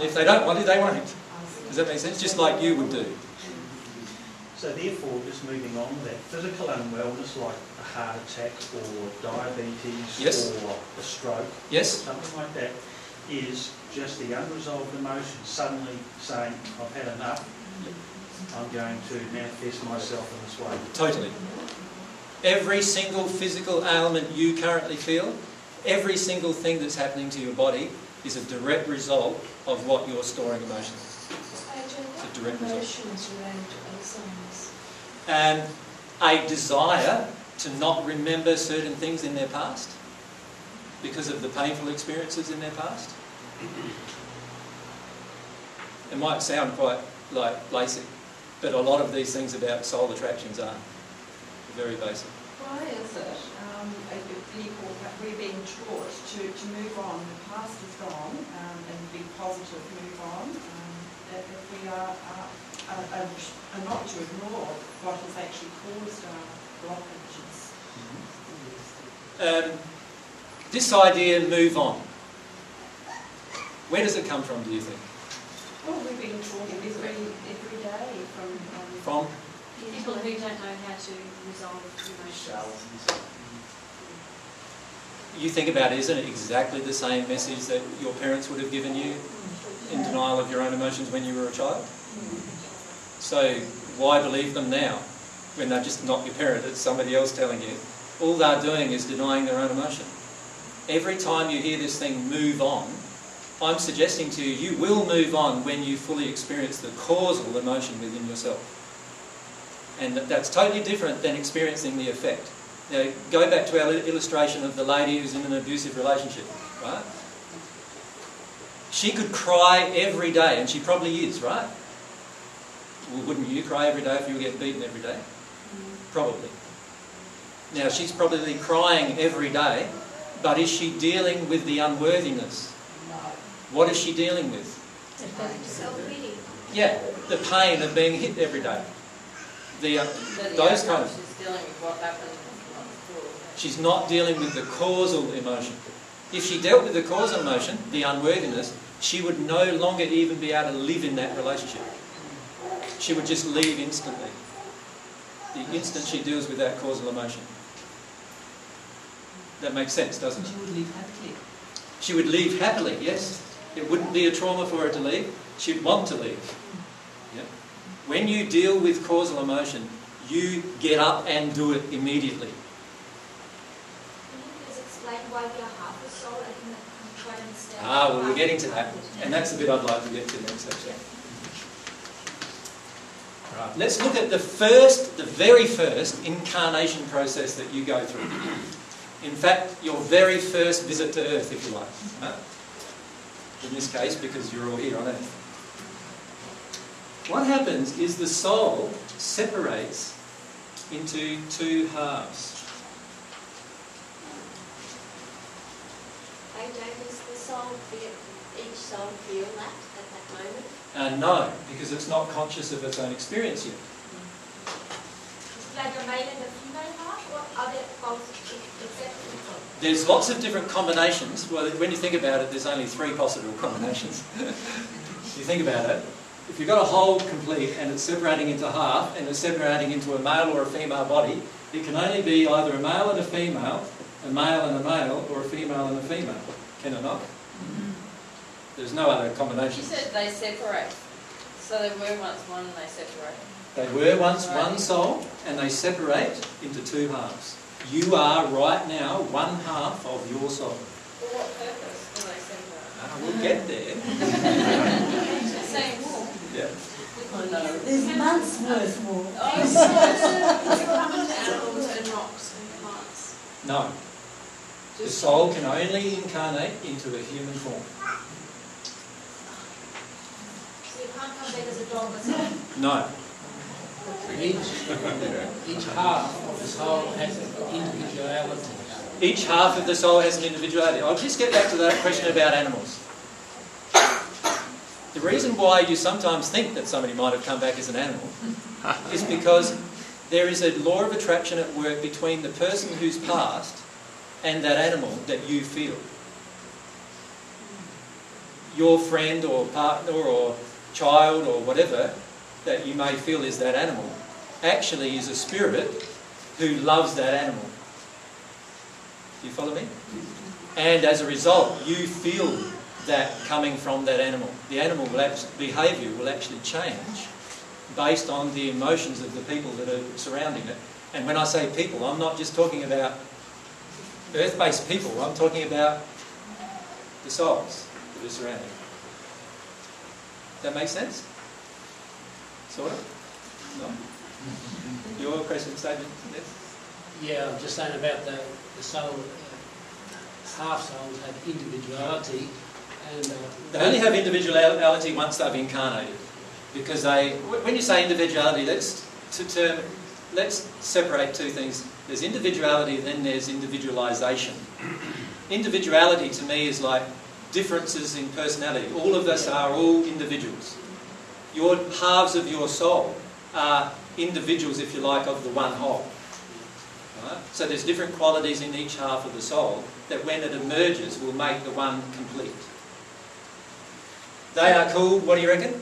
If they don't want to, they won't. Does that make sense? Just like you would do. So therefore, just moving on, that physical unwellness like a heart attack or diabetes Yes. or a stroke, Yes? something like that, is just the unresolved emotion suddenly saying, I've had enough, I'm going to manifest myself in this way. Totally. Every single physical ailment you currently feel, every single thing that's happening to your body is a direct result of what you're storing emotionally. What direct result. And a desire to not remember certain things in their past. because of the painful experiences in their past? It might sound quite like basic, but a lot of these things about soul attractions are very basic. Why is it, um, we're being taught to, to move on, the past is gone, um, and be positive, move on, um, that if we are, are, are, are are not to ignore what has actually caused our blockages. Um, this idea, move on. Where does it come from, do you think? Well, we're being taught every, every day from, um, From? People who don't know how to resolve emotions. You think about it, isn't it exactly the same message that your parents would have given you in denial of your own emotions when you were a child? So why believe them now when they're just not your parent, it's somebody else telling you? All they're doing is denying their own emotion. Every time you hear this thing move on, I'm suggesting to you, you will move on when you fully experience the causal emotion within yourself. And that's totally different than experiencing the effect. Now, go back to our illustration of the lady who's in an abusive relationship, right? She could cry every day, and she probably is, right? Well, wouldn't you cry every day if you were getting beaten every day? Probably. Now, she's probably crying every day, but is she dealing with the unworthiness? What is she dealing with? Self-pity. Yeah, the pain of being hit every day. The, uh, So the those kind of. she's dealing with what happened before. She's not dealing with the causal emotion. If she dealt with the causal emotion, the unworthiness, she would no longer even be able to live in that relationship. She would just leave instantly. The instant she deals with that causal emotion. That makes sense, doesn't it? She would leave happily. She would leave happily, yes. It wouldn't be a trauma for her to leave. She'd want to leave. Yeah. When you deal with causal emotion, you get up and do it immediately. Can you please explain why we are half a soul? I didn't quite understand. Ah, well, we're getting to that. And that's the bit I'd like to get to next, actually. Right. Let's look at the first, the very first incarnation process that you go through. In fact, your very first visit to Earth, if you like. Right? In this case, because you're all here on Earth. What happens is the soul separates into two halves. AJ, does the soul feel, each soul feel that at that moment? Uh, no, because it's not conscious of its own experience yet. Like a male and a female heart, or are they both exactly equal? There's lots of different combinations. Well, when you think about it, there's only three possible combinations. if you think about it, if you've got a whole complete and it's separating into half and it's separating into a male or a female body, it can only be either a male and a female, a male and a male, or a female and a female. Can it not? There's no other She combination. said they separate. So they were once one and they separate. They were once one soul and they separate into two halves. You are right now one half of your soul. For what purpose do they separate? Ah, we'll get there. Same. Yeah. I know. There's months worth more. Becoming animals and rocks and plants. No. The soul can only incarnate into a human form. So you can't come back as a dog or something? No. Each, each half of the soul has an individuality. Each half of the soul has an individuality. I'll just get back to that question about animals. The reason why you sometimes think that somebody might have come back as an animal is because there is a law of attraction at work between the person who's passed and that animal that you feel. Your friend or partner or child or whatever that you may feel is that animal actually is a spirit who loves that animal. Do you follow me? And as a result, you feel that coming from that animal. The animal will behaviour will actually change based on the emotions of the people that are surrounding it. And when I say people, I'm not just talking about earth-based people. I'm talking about the souls that are surrounding. it. That make sense? Sort of? No? Your question statement? Yes? Yeah, I'm just saying about the, the soul uh, half souls have individuality, and uh, They only have individuality once they've incarnated. Because they, when you say individuality, let's, to term, let's separate two things. There's individuality, then there's individualization. Individuality to me is like differences in personality. All of us are all individuals. Your halves of your soul are individuals, if you like, of the one whole. Right? So there's different qualities in each half of the soul that when it emerges will make the one complete. They are called, what do you reckon?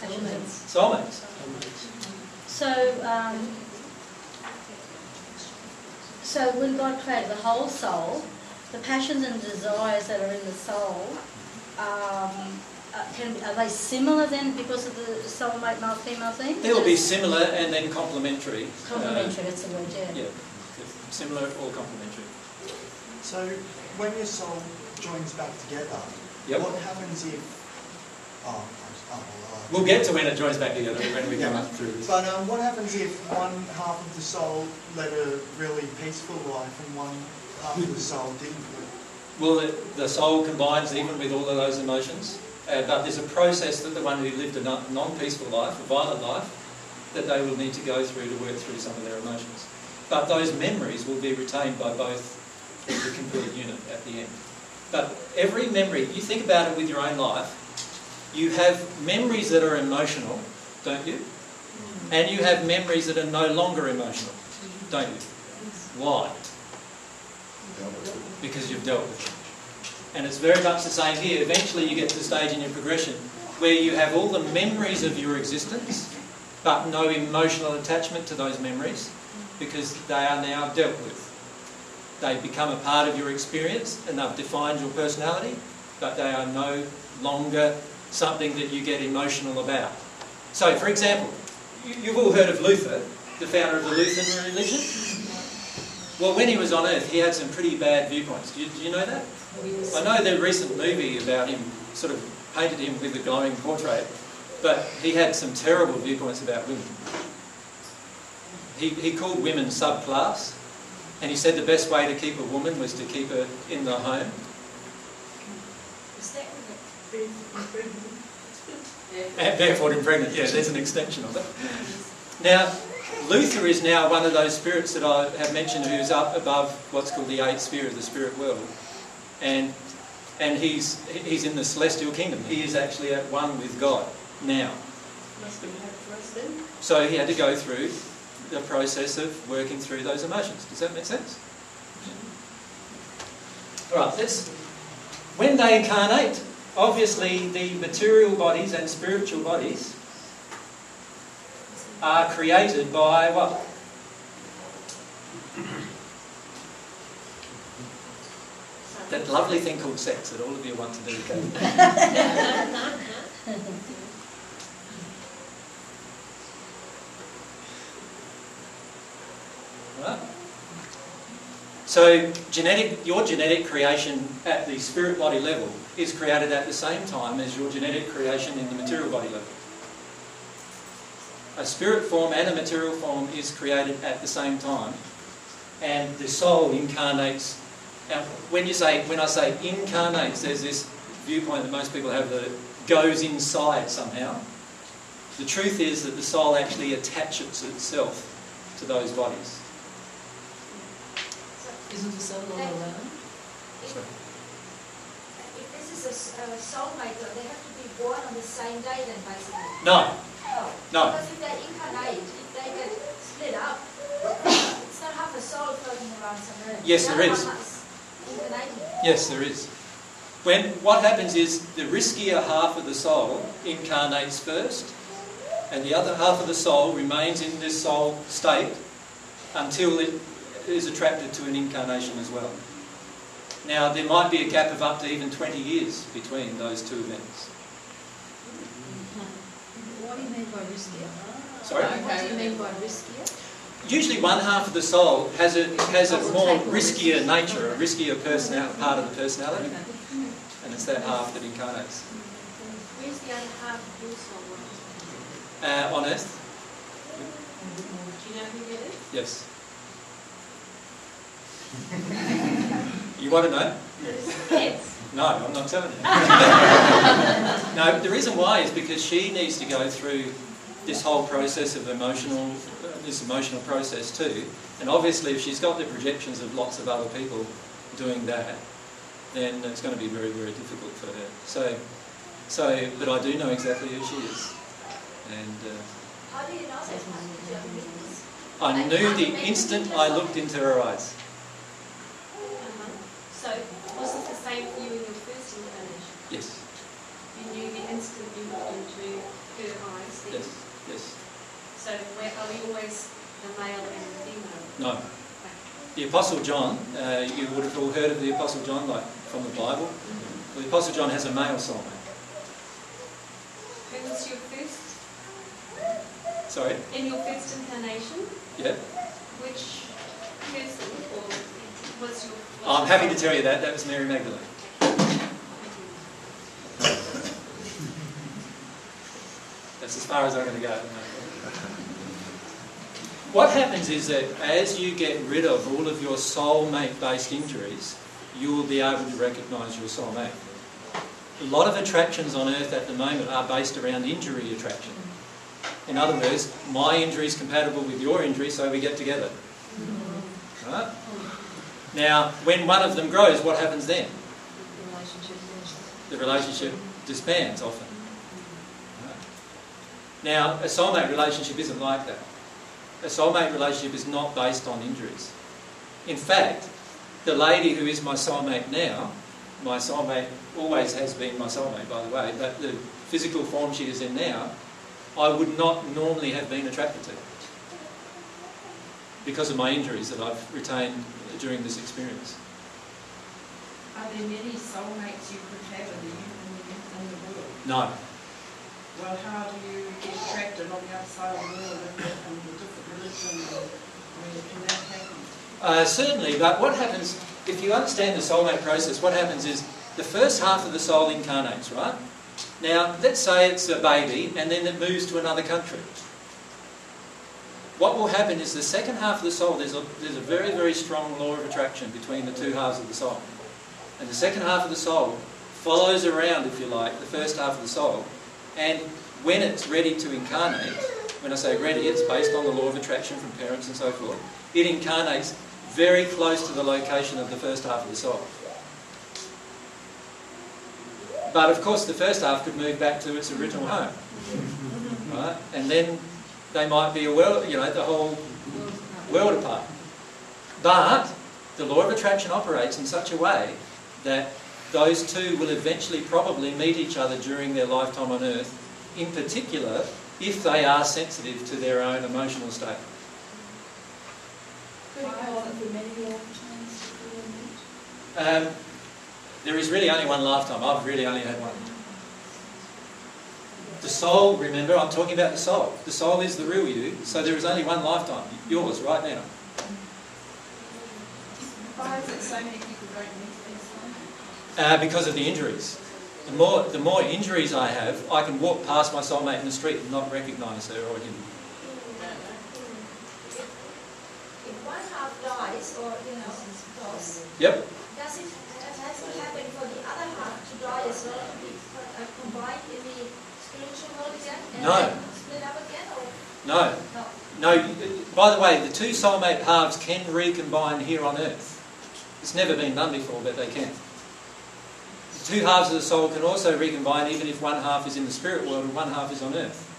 Soulmates. Soulmates. So, um, so when God created the whole soul, the passions and desires that are in the soul, um, uh, can, are they similar then because of the soulmate male female thing? They will be similar and then complementary. Complementary, that's the word, Uh, yeah. yeah, similar or complementary. So when your soul joins back together, Yep. what happens if? Oh, oh, uh, We'll get to when it joins back together when we come up through this. But um, what happens if one half of the soul led a really peaceful life and one half of the soul didn't? Well, the, the soul combines even with all of those emotions, uh, but there's a process that the one who lived a non- non-peaceful life, a violent life, that they will need to go through to work through some of their emotions. But those memories will be retained by both the complete unit at the end. But every memory, you think about it with your own life, you have memories that are emotional, don't you? And you have memories that are no longer emotional, don't you? Why? Because you've dealt with it. And it's very much the same here. Eventually you get to the stage in your progression where you have all the memories of your existence, but no emotional attachment to those memories because they are now dealt with. They've become a part of your experience and they've defined your personality, but they are no longer something that you get emotional about. So, for example, you've all heard of Luther, the founder of the Lutheran religion. Well, when he was on earth, he had some pretty bad viewpoints. Do you, do you know that? I know the recent movie about him sort of painted him with a glowing portrait, but he had some terrible viewpoints about women. He, he called women subclass, and he said the best way to keep a woman was to keep her in the home. Is that And barefoot and pregnant, yeah, there's an extension of it. Now, Luther is now one of those spirits that I have mentioned who's up above what's called the eighth sphere of the spirit world. And, and he's, he's in the celestial kingdom. He is actually at one with God now. Must have had for us then. So he had to go through the process of working through those emotions. Does that make sense? All right, let's. When they incarnate, obviously the material bodies and spiritual bodies are created by what? That lovely thing called sex that all of you want to do. So genetic, your genetic creation at the spirit body level is created at the same time as your genetic creation in the material body level. A spirit form and a material form is created at the same time, and the soul incarnates. Now, when you say, when I say incarnates, there's this viewpoint that most people have that it goes inside somehow. The truth is that the soul actually attaches itself to those bodies. Isn't the soul all around? If if this is a soulmate, though, they have to be born on the same day then, basically? No, No. No. Because if they incarnate, if they get split up, it's not half a soul floating around somewhere. Yes, The there is. one is Incarnating. Yes, there is. When what happens is the riskier half of the soul incarnates first, and the other half of the soul remains in this soul state until it is attracted to an incarnation as well. Now, there might be a gap of up to even 20 years between those two events. What do you mean by riskier? Sorry? What do you mean by riskier? Usually, one half of the soul has a has a more riskier nature, a riskier personal part of the personality, and it's that half that incarnates Where's the other half of your soul? uh, on Earth. Do you know who that is? Yes. You want to know? Yes. No, I'm not telling you. no, the reason why is because she needs to go through this whole process of emotional, uh, this emotional process too. And obviously, if she's got the projections of lots of other people doing that, then it's going to be very, very difficult for her. So, so, but I do know exactly who she is, and uh, How do you know that? Do you have witness? I knew the instant I looked into her eyes. Uh-huh. So, was it the same for you in your first incarnation? Yes, You knew the instant you looked into her eyes then? yes, yes. So, where, are we always the male and the female? No. The Apostle John, uh, you would have all heard of the Apostle John, like from the Bible. Well, the Apostle John has a male soulmate. Who was your first, Sorry, in your first incarnation, yeah. which person or was your... I'm happy to tell you that. That was Mary Magdalene. That's as far as I'm going to go. What happens is that as you get rid of all of your soulmate-based injuries, you will be able to recognise your soulmate. A lot of attractions on earth at the moment are based around injury attraction. In other words, my injury is compatible with your injury, so we get together. Right? Now, when one of them grows, what happens then? The relationship disbands often. Right? Now, a soulmate relationship isn't like that. A soulmate relationship is not based on injuries. In fact, the lady who is my soulmate now, my soulmate always has been my soulmate, by the way, but the physical form she is in now, I would not normally have been attracted to because of my injuries that I've retained during this experience. Are there many soulmates you could have in the, in the, world? No. Well, how do you get attracted on the other side of the world Uh, certainly, but what happens, if you understand the soulmate process, what happens is the first half of the soul incarnates, right? Now, let's say it's a baby and then it moves to another country. What will happen is the second half of the soul, there's a, there's a very, very strong law of attraction between the two halves of the soul. And the second half of the soul follows around, if you like, the first half of the soul. And when it's ready to incarnate, when I say ready, it's based on the law of attraction from parents and so forth, it incarnates very close to the location of the first half of the soul. But of course, the first half could move back to its original home, right? And then they might be a world, you know, the whole world apart. But the law of attraction operates in such a way that those two will eventually probably meet each other during their lifetime on Earth, in particular if they are sensitive to their own emotional state. Could it go on for many lifetimes before we meet? Um, there is really only one lifetime. I've really only had one. The soul, remember, I'm talking about the soul. The soul is the real you, so there is only one lifetime, yours right now. Why is it so many people don't meet their soulmate? Uh, because of the injuries. The more, the more injuries I have, I can walk past my soulmate in the street and not recognise her or him. If one half dies, or, you know, goes, Yep. does it, does it happen for the other half to die as well, to be uh, combined in the spiritual world again? and No. Split up again, or? No. No. No, by the way, the two soulmate halves can recombine here on earth. It's never been done before, but they can. The two halves of the soul can also recombine even if one half is in the spirit world and one half is on earth.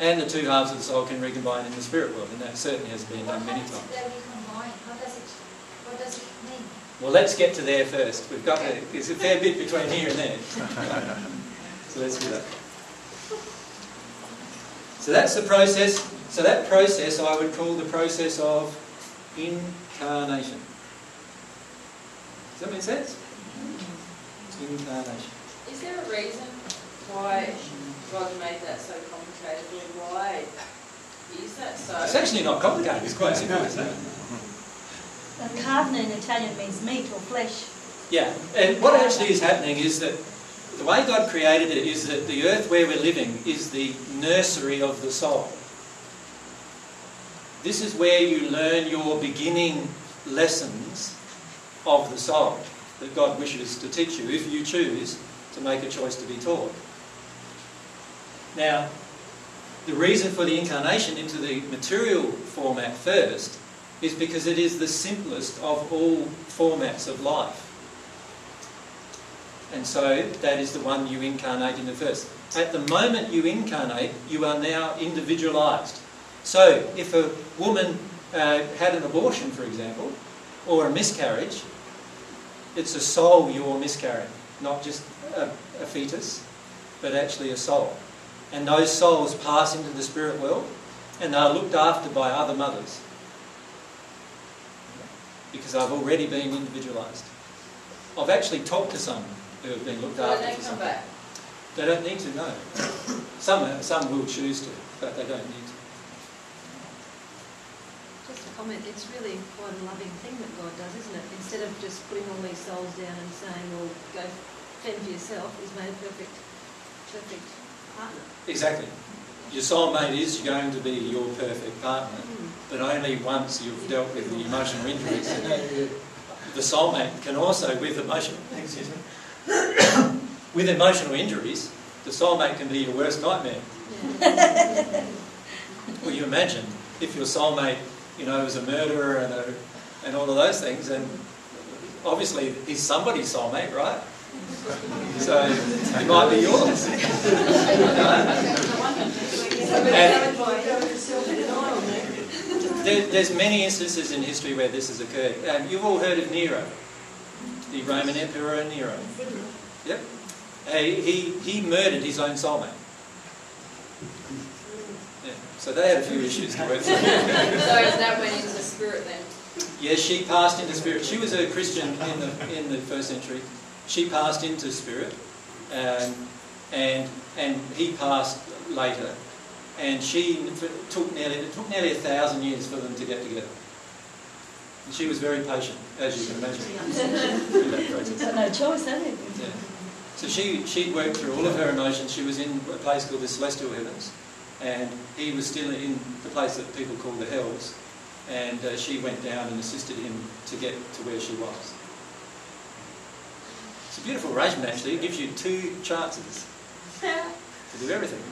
And the two halves of the soul can recombine in the spirit world, and that certainly has been done many times. if they recombine? How does it, what does it mean? Well, let's get to there first. We've got to, there's a fair bit between here and there. so let's do that. So that's the process. So that process I would call the process of incarnation. Does that make sense? Incarnation. Is there a reason why God made that so complicated? Or why is that so? It's actually not complicated. It's quite simple, isn't it? Carne in Italian means meat or flesh. Yeah, and what actually is happening is that the way God created it is that the earth where we're living is the nursery of the soul. This is where you learn your beginning lessons of the soul that God wishes to teach you if you choose to make a choice to be taught. Now, the reason for the incarnation into the material format first is because it is the simplest of all formats of life. And so that is the one you incarnate into first. At the moment you incarnate, you are now individualized. So if a woman uh, had an abortion, for example, or a miscarriage, it's a soul you're miscarrying, not just a, a fetus, but actually a soul. And those souls pass into the spirit world and they are looked after by other mothers because I've already been individualised. I've actually talked to some who have been looked So after. they for come back. They don't need to know. Some, some will choose to, but they don't need to. Just a comment, it's really quite a loving thing that God does, isn't it? Instead of just putting all these souls down and saying, well, go fend for yourself, He's made a perfect, perfect partner. Exactly. Your soulmate is going to be your perfect partner, hmm. but only once you've dealt with the emotional injuries. The soulmate can also, with emotion, excuse me, with emotional injuries, the soulmate can be your worst nightmare. well, you imagine if your soulmate, you know, was a murderer and, a, and all of those things, and obviously he's somebody's soulmate, right? So he might be yours. There, there's many instances in history where this has occurred. Um, you've all heard of Nero, the Roman Emperor Nero. Yep. Uh, he, he murdered his own soulmate. Yeah. So they had a few issues to work So through. that went into the spirit then? Yes, she passed into spirit. She was a Christian in the in the first century. She passed into spirit, um, and and he passed later. And she took nearly it took nearly a thousand years for them to get together. And she was very patient, as you can imagine. that process. Got no choice, have you? Yeah. So she she worked through all of her emotions. She was in a place called the celestial heavens, and he was still in the place that people call the hells. And uh, she went down and assisted him to get to where she was. It's a beautiful arrangement actually. It gives you two chances to do everything.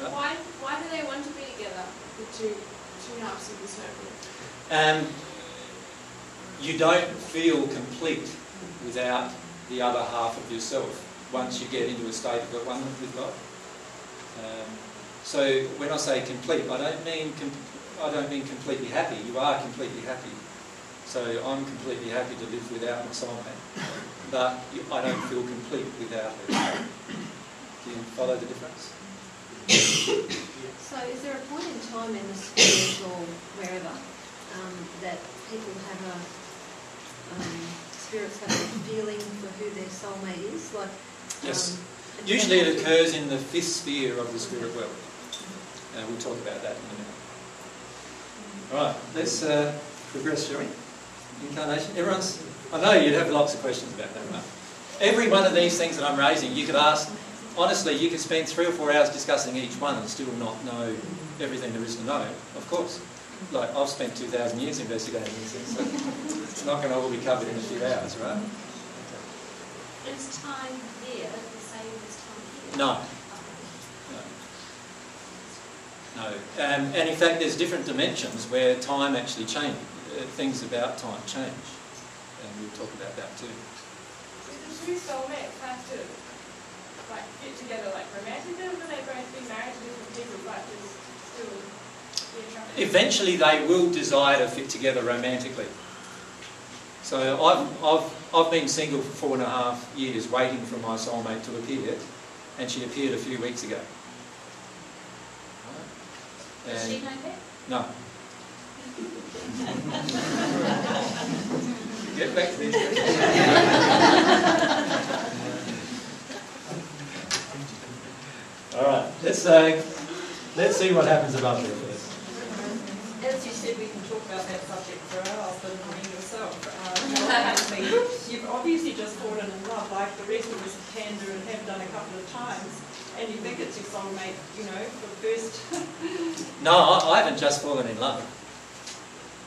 Right? Why, why do they want to be together, the two, two halves of the circle? Um, you don't feel complete without the other half of yourself once you get into a state of oneness with God. Um, so when I say complete, I don't mean com- I don't mean completely happy. You are completely happy. So I'm completely happy to live without my soulmate, but I don't feel complete without her. Do you follow the difference? So is there a point in time in the spirit or wherever um, that people have a, um, spirits have a feeling for who their soulmate is? Like, Yes. um, Usually it occurs in the fifth sphere of the spirit world. Uh, we'll talk about that in a minute. All right, let's uh, progress, shall we? Incarnation. Everyone's. I know you'd have lots of questions about that, right? Every one of these things that I'm raising, you could ask. Honestly, you could spend three or four hours discussing each one and still not know everything there is to know. Of course, like I've spent two thousand years investigating these things, so it's not going to all be covered in a few hours, right? Is time there the same as time here? No. No. Um, and in fact, there's different dimensions where time actually changes. Uh, things about time change. And we'll talk about that too. The two soulmates have to like get together like romantically, or they both be married to different people but just still be? Eventually, they will desire to fit together romantically. So I've, I've, I've been single for four and a half years waiting for my soulmate to appear, and she appeared a few weeks ago. Does she And- know? No. Get back to these All right, let's uh, let's see what happens above there first. As you said, we can talk about that subject for hours, but I mean yourself, um, you're obviously, you've obviously just fallen in love, like the rest of us can do and have done a couple of times, and you think it's your soulmate, you know, for the first. No, I, I haven't just fallen in love.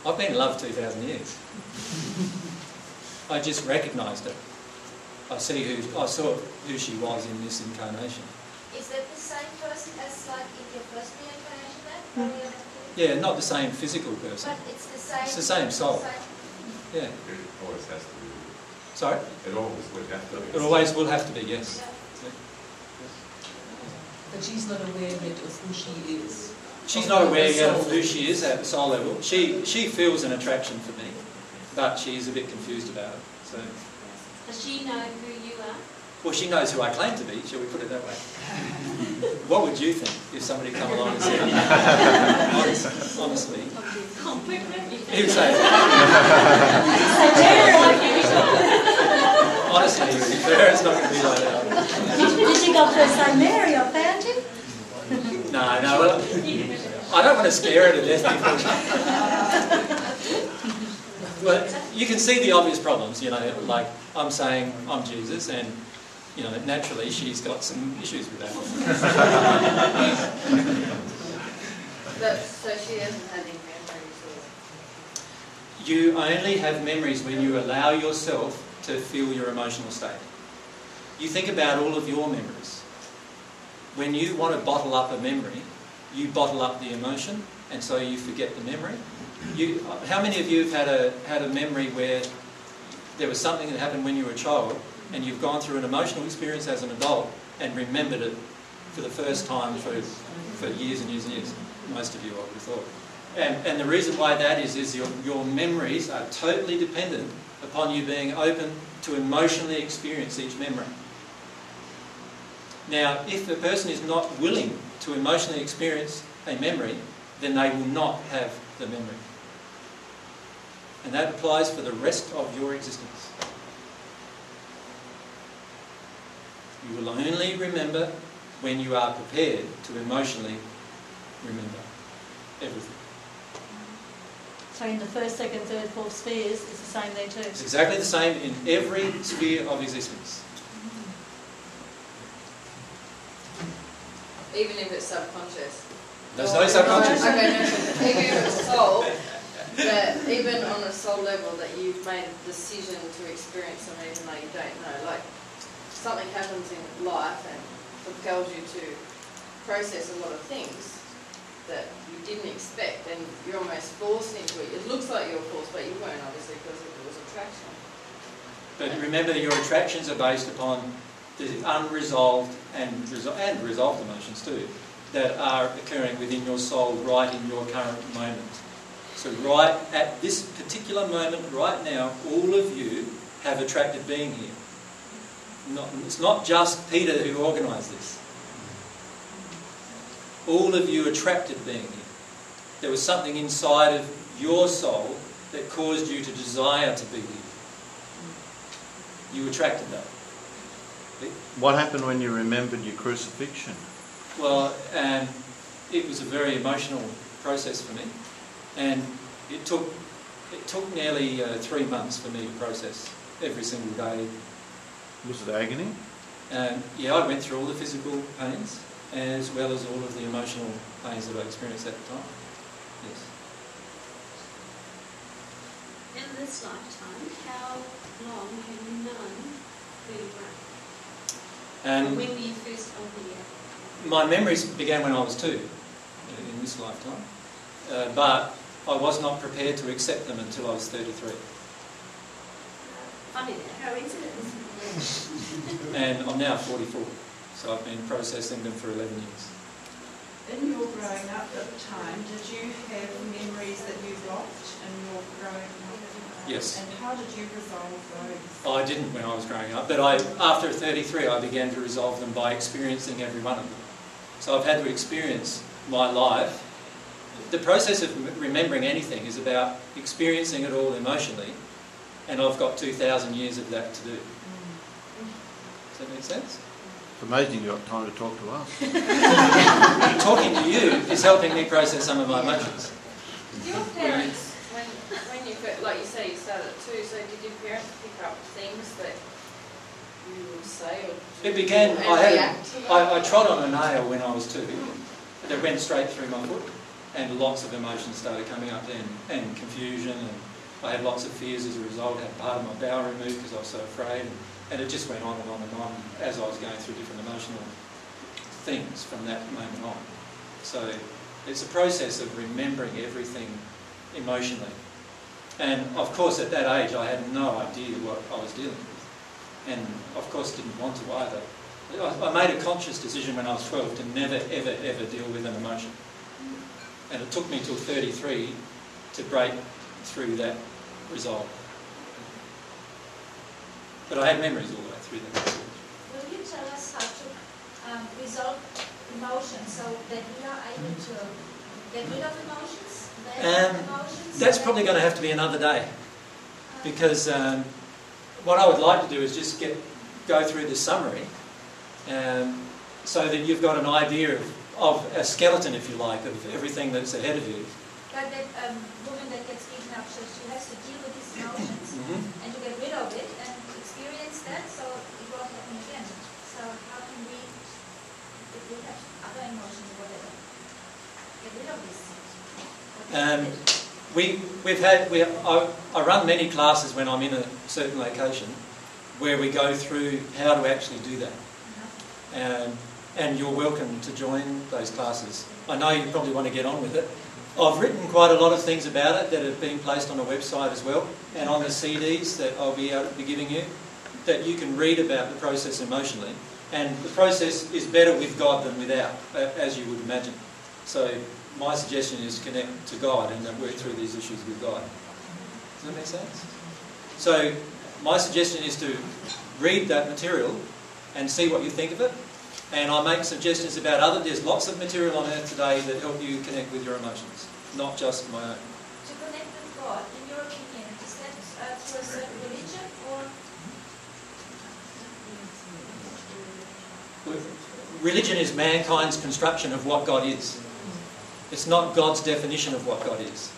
I've been in love 2,000 years. I just recognised it. I see who I saw who she was in this incarnation. Is that the same person as like in your first reincarnation then? Hmm. Maria Magdalene? Yeah, not the same physical person. But it's the same. It's the same soul. same- Yeah. It always has to be. Sorry? It always would have to be. It always will have to be, yes. But she's not aware yet of who she is. She's not aware yet of who she is at the soul level. She she feels an attraction for me, but she's a bit confused about it. So, Does she know who you are? well, she knows who I claim to be. Shall we put it that way? What would you think if somebody come along and said, honestly, honestly he would say, honestly, fair, it's not going to be like that. Did you go through and say, Mary, I found you? No, no, well, I don't want to scare her to death before Well, you can see the obvious problems, you know, like I'm saying I'm Jesus and, you know, naturally she's got some issues with that. But, so she hasn't had any memories or? You only have memories when you allow yourself to feel your emotional state. You think about all of your memories. When you want to bottle up a memory, you bottle up the emotion, and so you forget the memory. You, how many of you have had a had a memory where there was something that happened when you were a child, and you've gone through an emotional experience as an adult and remembered it for the first time for, for years and years and years? Most of you, I would have thought. And, and the reason why that is, is your, your memories are totally dependent upon you being open to emotionally experience each memory. Now, if a person is not willing to emotionally experience a memory, then they will not have the memory. And that applies for the rest of your existence. You will only remember when you are prepared to emotionally remember everything. So in the first, second, third, fourth spheres, it's the same there too. It's exactly the same in every sphere of existence. Even if it's subconscious? There's no subconscious. Okay, no, so even if it's soul, that even on a soul level that you've made a decision to experience them even though you don't know, like something happens in life and propels you to process a lot of things that you didn't expect and you're almost forced into it. It looks like you're forced, but you weren't obviously because it was attraction. But remember, your attractions are based upon the unresolved and, resol- and resolved emotions too that are occurring within your soul right in your current moment. So, right at this particular moment, right now, all of you have attracted being here. Not, it's not just Peter who organised this. All of you attracted being here. There was something inside of your soul that caused you to desire to be here. You attracted that. What happened when you remembered your crucifixion? Well, and it was a very emotional process for me, and it took it took nearly uh, three months for me to process every single day. Was it agony? And yeah, I went through all the physical pains as well as all of the emotional pains that I experienced at the time. Yes. In this lifetime, how long have you known who you? And when were you first aware? my memories began when I was two, uh, in this lifetime, uh, but I was not prepared to accept them until I was 33. Funny that. Coincidence. And I'm now 44, so I've been processing them for 11 years. In your growing up at the time, did you have memories that you blocked in your growing up? Yes. And how did you resolve those? I didn't when I was growing up, but I, after 33, I began to resolve them by experiencing every one of them. So I've had to experience my life. The process of remembering anything is about experiencing it all emotionally, and I've got 2,000 years of that to do. Mm. Does that make sense? It's amazing you got time to talk to us. Talking to you is helping me process some of my emotions. Your parents, when, when you, fir- like you say, you started at two, so did your parents pick up things that you would say or do? It began, I, had. I, I trod on a nail when I was two that went straight through my foot and lots of emotions started coming up then and confusion and I had lots of fears as a result. I had part of my bowel removed because I was so afraid, and, and it just went on and on and on as I was going through different emotional things from that moment on. So it's a process of remembering everything emotionally. And of course, at that age, I had no idea what I was dealing with. And of course, didn't want to either. I made a conscious decision when I was 12 to never, ever, ever deal with an emotion. And it took me till 33 to break through that resolve. But I had memories all the way through that. Will you tell us how to um, resolve emotions so that we are able to get rid of emotions? Um, emotions That's probably going to have to be another day. Because um, what I would like to do is just get go through the summary um, so that you've got an idea of, of a skeleton, if you like, of everything that's ahead of you. But that um, woman that gets up, so she has to deal with these emotions Mhm. and to get rid of it and experience that so it won't happen again. So how can we, if we have other emotions or whatever, get rid of this? What is Um, we, we've had, we, I, I run many classes when I'm in a certain location where we go through how to actually do that. Um, and you're welcome to join those classes. I know you probably want to get on with it. I've written quite a lot of things about it that have been placed on the website as well and on the CDs that I'll be able to be giving you that you can read about the process emotionally. And the process is better with God than without, as you would imagine. So my suggestion is connect to God and then work through these issues with God. Does that make sense? So my suggestion is to read that material and see what you think of it. And I make suggestions about other. There's lots of material on earth today that help you connect with your emotions, not just my own. To connect with God, in your opinion, is that uh, through a certain religion or? Religion is mankind's construction of what God is. It's not God's definition of what God is.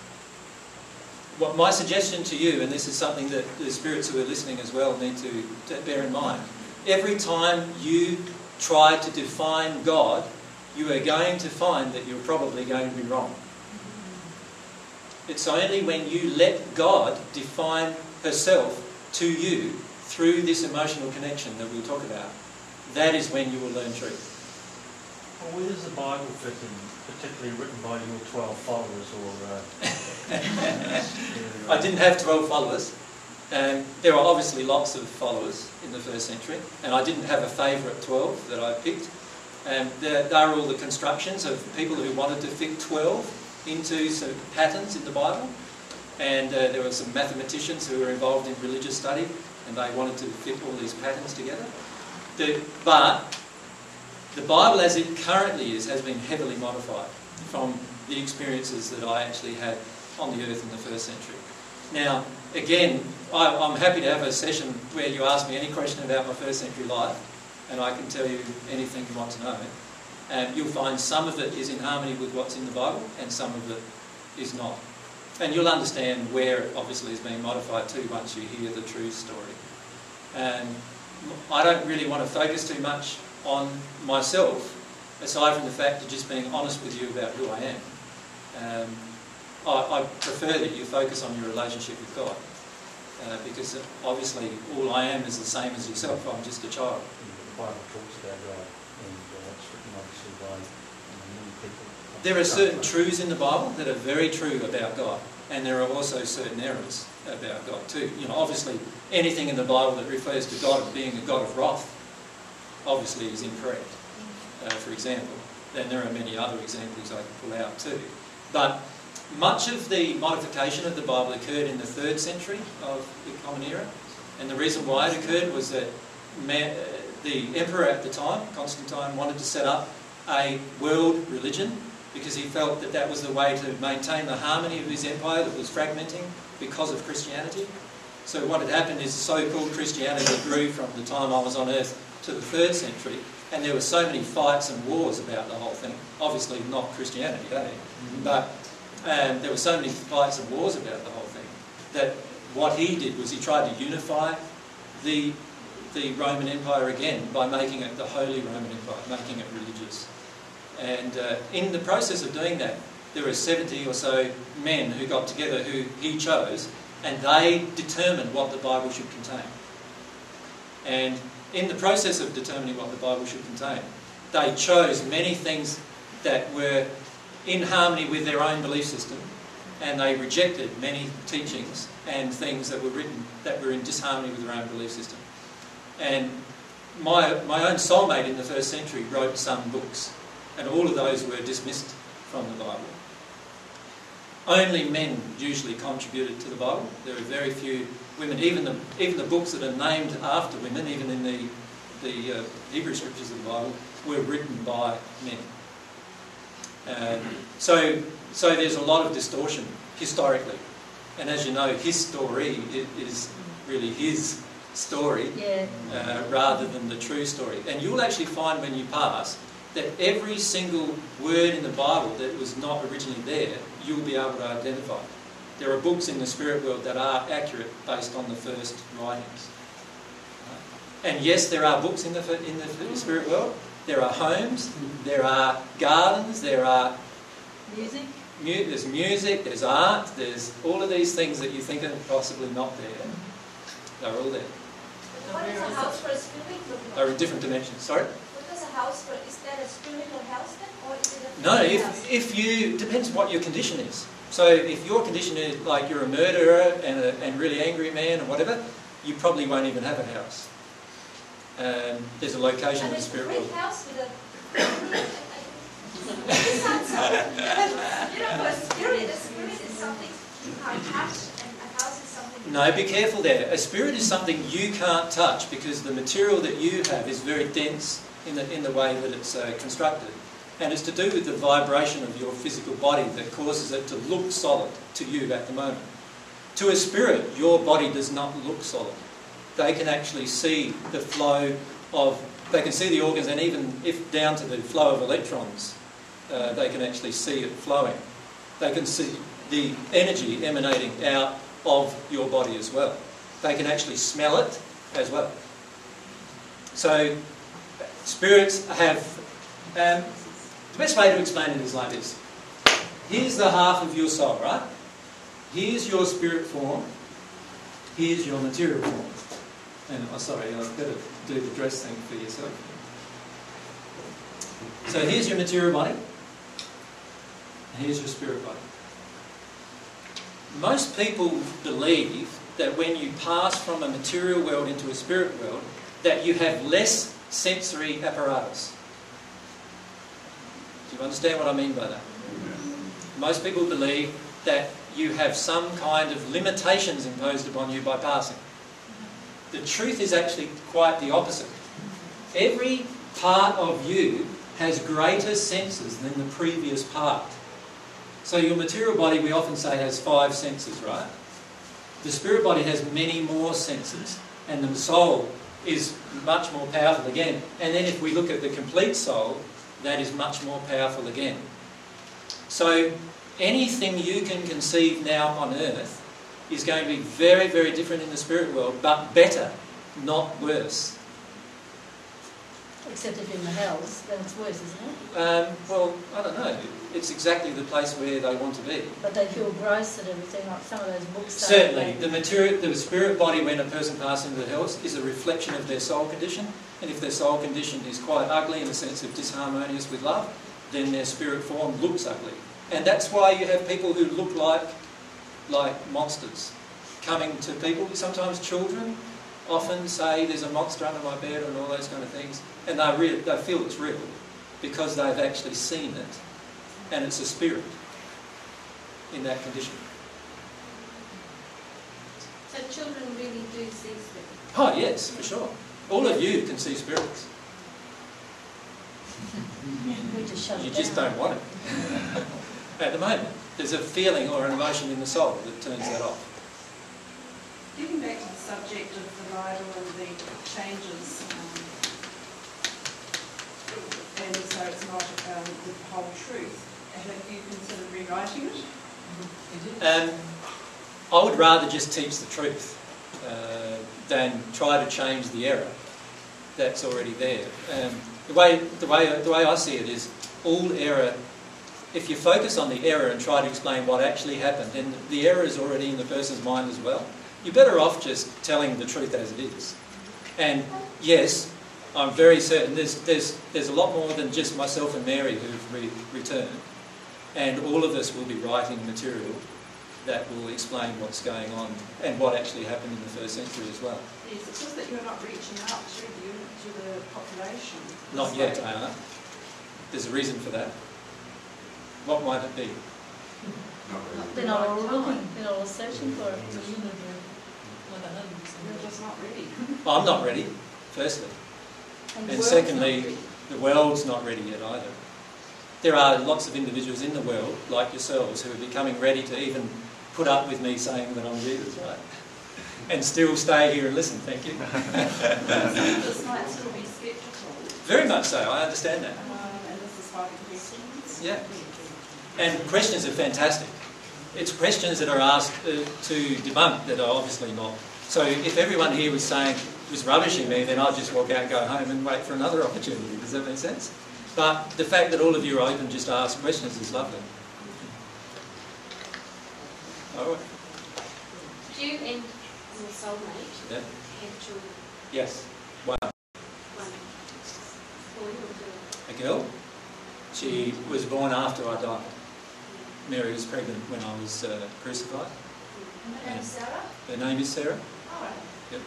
What my suggestion to you, and this is something that the spirits who are listening as well need to, bear in mind, every time you try to define God, you are going to find that you're probably going to be wrong. It's only when you let God define herself to you through this emotional connection that we'll talk about, that is when you will learn truth. Well, where does the Bible fit in, particularly written by your 12 followers or... Uh, I didn't have 12 followers. Um, there are obviously lots of followers in the first century, and I didn't have a favourite 12 that I picked. Um, there, there are all the constructions of people who wanted to fit 12 into some patterns in the Bible, and uh, there were some mathematicians who were involved in religious study, and they wanted to fit all these patterns together. The, but the Bible, as it currently is, has been heavily modified from the experiences that I actually had on the earth in the first century. Now, again, I, I'm happy to have a session where you ask me any question about my first century life, and I can tell you anything you want to know. And you'll find some of it is in harmony with what's in the Bible, and some of it is not. And you'll understand where it obviously is being modified too once you hear the true story. And I don't really want to focus too much on myself, aside from the fact of just being honest with you about who I am. Um, I, I prefer that you focus on your relationship with God, uh, because obviously all I am is the same as yourself. I'm just a child. the Bible talks about God, and it's written obviously by many people. There are certain truths in the Bible that are very true about God, and there are also certain errors about God too. You know, obviously anything in the Bible that refers to God as being a God of wrath, obviously is incorrect. Uh, for example, And there are many other examples I can pull out too. But much of the modification of the Bible occurred in the third century of the Common Era, and the reason why it occurred was that man, uh, the emperor at the time, Constantine, wanted to set up a world religion because he felt that that was the way to maintain the harmony of his empire that was fragmenting because of Christianity. So what had happened is so-called Christianity grew from the time I was on earth to the third century, and there were so many fights and wars about the whole thing. Obviously not Christianity, eh? but um, there were so many fights and wars about the whole thing that what he did was he tried to unify the the Roman Empire again by making it the Holy Roman Empire, making it religious. And uh, in the process of doing that, there were 70 or so men who got together who he chose and they determined what the Bible should contain. And in the process of determining what the Bible should contain, they chose many things that were in harmony with their own belief system, and they rejected many teachings and things that were written that were in disharmony with their own belief system. And my, my own soulmate in the first century wrote some books, and all of those were dismissed from the Bible. Only men usually contributed to the Bible. There are very few women. Even the even the books that are named after women, even in the the uh, Hebrew scriptures of the Bible, were written by men. Um, so so there's a lot of distortion historically, and as you know, his story is really his story Yeah. uh, rather than the true story. And you'll actually find when you pass that every single word in the Bible that was not originally there, you'll be able to identify. There are books in the spirit world that are accurate based on the first writings. Uh, and yes, there are books in the, in the spirit world. There are homes, there are gardens, there are Music? mu- there's music, there's art, there's all of these things that you think are possibly not there. They're all there. What does a house for a spirit look? They're in different dimensions. Sorry? What house for, is that a spiritual house then, or is it a No, house? if, if you, depends what your condition is. So if your condition is like you're a murderer and a and really angry man or whatever, you probably won't even have a house. Um, there's a location And in the it's a spirit brick world. house with a... Sounds so... You know, for a spirit, a spirit is something you can't touch, and a house is something... No, be careful there. A spirit is something you can't touch because the material that you have is very dense in the, in the way that it's uh, constructed. And it's to do with the vibration of your physical body that causes it to look solid to you at the moment. To a spirit, your body does not look solid. They can actually see the flow of, they can see the organs, and even if down to the flow of electrons, uh, they can actually see it flowing. They can see the energy emanating out of your body as well. They can actually smell it as well. So, spirits have. Um, the best way to explain it is like this here's the half of your soul, right? Here's your spirit form, here's your material form. And oh, sorry, I've got to do the dress thing for yourself. So here's your material body, and here's your spirit body. Most people believe that when you pass from a material world into a spirit world, that you have less sensory apparatus. Do you understand what I mean by that? Most people believe that you have some kind of limitations imposed upon you by passing. The truth is actually quite the opposite. Every part of you has greater senses than the previous part. So your material body, we often say, has five senses, right? The spirit body has many more senses, and the soul is much more powerful again. And then if we look at the complete soul, that is much more powerful again. So anything you can conceive now on earth is going to be very, very different in the spirit world, but better, not worse. Except if in the hells, then it's worse, isn't it? Um, well, I don't know. It's exactly the place where they want to be. But they feel gross and everything, like some of those books. Certainly, the material, the spirit body when a person passes into the hells is a reflection of their soul condition. And if their soul condition is quite ugly in the sense of disharmonious with love, then their spirit form looks ugly. And that's why you have people who look like like monsters coming to people. Sometimes children often say there's a monster under my bed and all those kind of things, and they real, they feel it's real because they've actually seen it, and it's a spirit in that condition. So children really do see spirits. Oh yes, for sure. All of you can see spirits. Just You just down. don't want it. At the moment, there's a feeling or an emotion in the soul that turns that off. Getting back to the subject of the Bible and the changes, um, and so it's not um, the whole truth, have you considered rewriting it? Um, I would rather just teach the truth uh, than try to change the error that's already there. Um, the way the way the way I see it is all error if you focus on the error and try to explain what actually happened, then the error is already in the person's mind as well. You're better off just telling the truth as it is. And yes, I'm very certain there's, there's, there's a lot more than just myself and Mary who've re- returned. And all of us will be writing material that will explain what's going on and what actually happened in the first century as well. Yes, it's just that you're not reaching out to the, to the population. Not So- yet, Anna. There's a reason for that. What might it be? Not really. They're not all looking, they're all searching for it. You're just not ready. I'm not ready, firstly. the And secondly, the world's not ready yet either. There are lots of individuals in the world, like yourselves, who are becoming ready to even put up with me saying that I'm Jesus, right? And still stay here and listen, thank you. This might still be sceptical, Very much so, I understand that. um, and this is why the questions. Yeah. And questions are fantastic. It's questions that are asked uh, to debunk that are obviously not. So if everyone here was saying, was rubbishing me, then I'd just walk out go home and wait for another opportunity. Does that make sense? But the fact that all of you are open just to ask questions is lovely. All right. Do you and your soulmate Yeah. have children? Yes. One girl? A girl. She was born after I died. Mary was pregnant when I was uh, crucified. And And Sarah? her name is Sarah. Yep.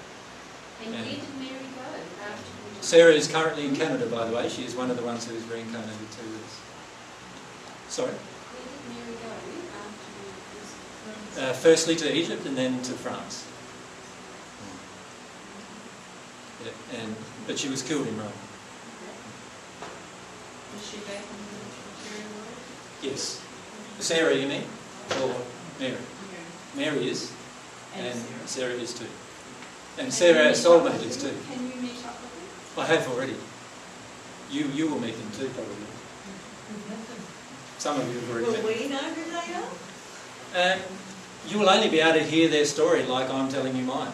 And did Mary go after? Sarah is currently in Canada, by the way. She is one of the ones who is reincarnated to us. Sorry? Where did Mary go after Uh, firstly to Egypt and then to France. Yeah, and, but she was killed in Rome. Was she back in the world? Yes. Sarah, you mean? Or Mary? Mary is, And and Sarah. Sarah is too. And Sarah, our meet soulmate, is too. Can you meet up with them? I have already. You, you will meet them too, probably. Some of you have already Will them. we know who they are? Um, you will only be able to hear their story like I'm telling you mine.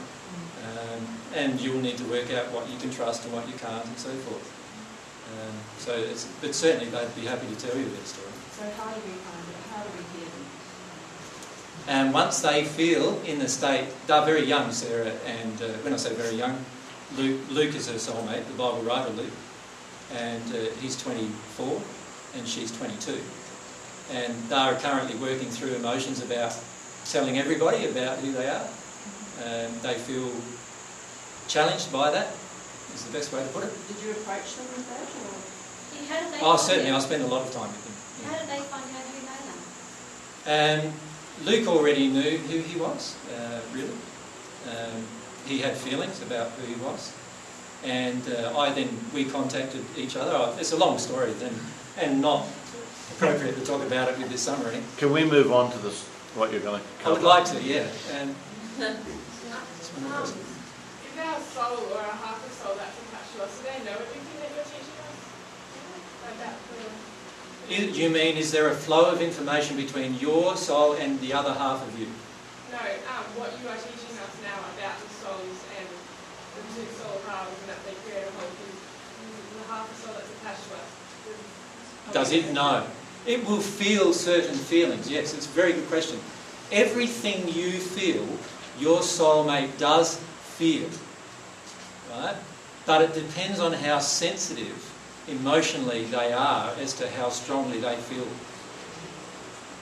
Um, and you'll need to work out what you can trust and what you can't and so forth. Um, so, it's, but certainly they'd be happy to tell you their story. So how do we find it? How do we hear them? And once they feel in the state, they're very young, Sarah, and uh, when I say very young, Luke, Luke is her soulmate, the Bible writer Luke, and uh, he's 24 and she's 22. And they are currently working through emotions about telling everybody about who they are. Um, they feel challenged by that, is the best way to put it. Did you approach them with that or? Yeah, How did they Oh, find certainly, I spend a lot of time with them. yeah. How did they find out who they are? Um, Luke already knew who he was, uh, really. Um, he had feelings about who he was. And uh, I then, we contacted each other. Oh, It's a long story then, and not appropriate to talk about it with this summary. Can we move on to this, what you're going to I would like to, yeah. And Um, Is our soul or our half a soul that's attached to us, do they know everything that you're teaching us? Like that, the- i- you mean, is there a flow of information between your soul and the other half of you? no, um, what you are teaching us now about the souls and the two soul halves and that they create a whole thing, the half a soul that's attached to us. Does it know? It will feel certain feelings. Yes, it's a very good question. Everything you feel, your soulmate does feel. Right? But it depends on how sensitive emotionally they are as to how strongly they feel.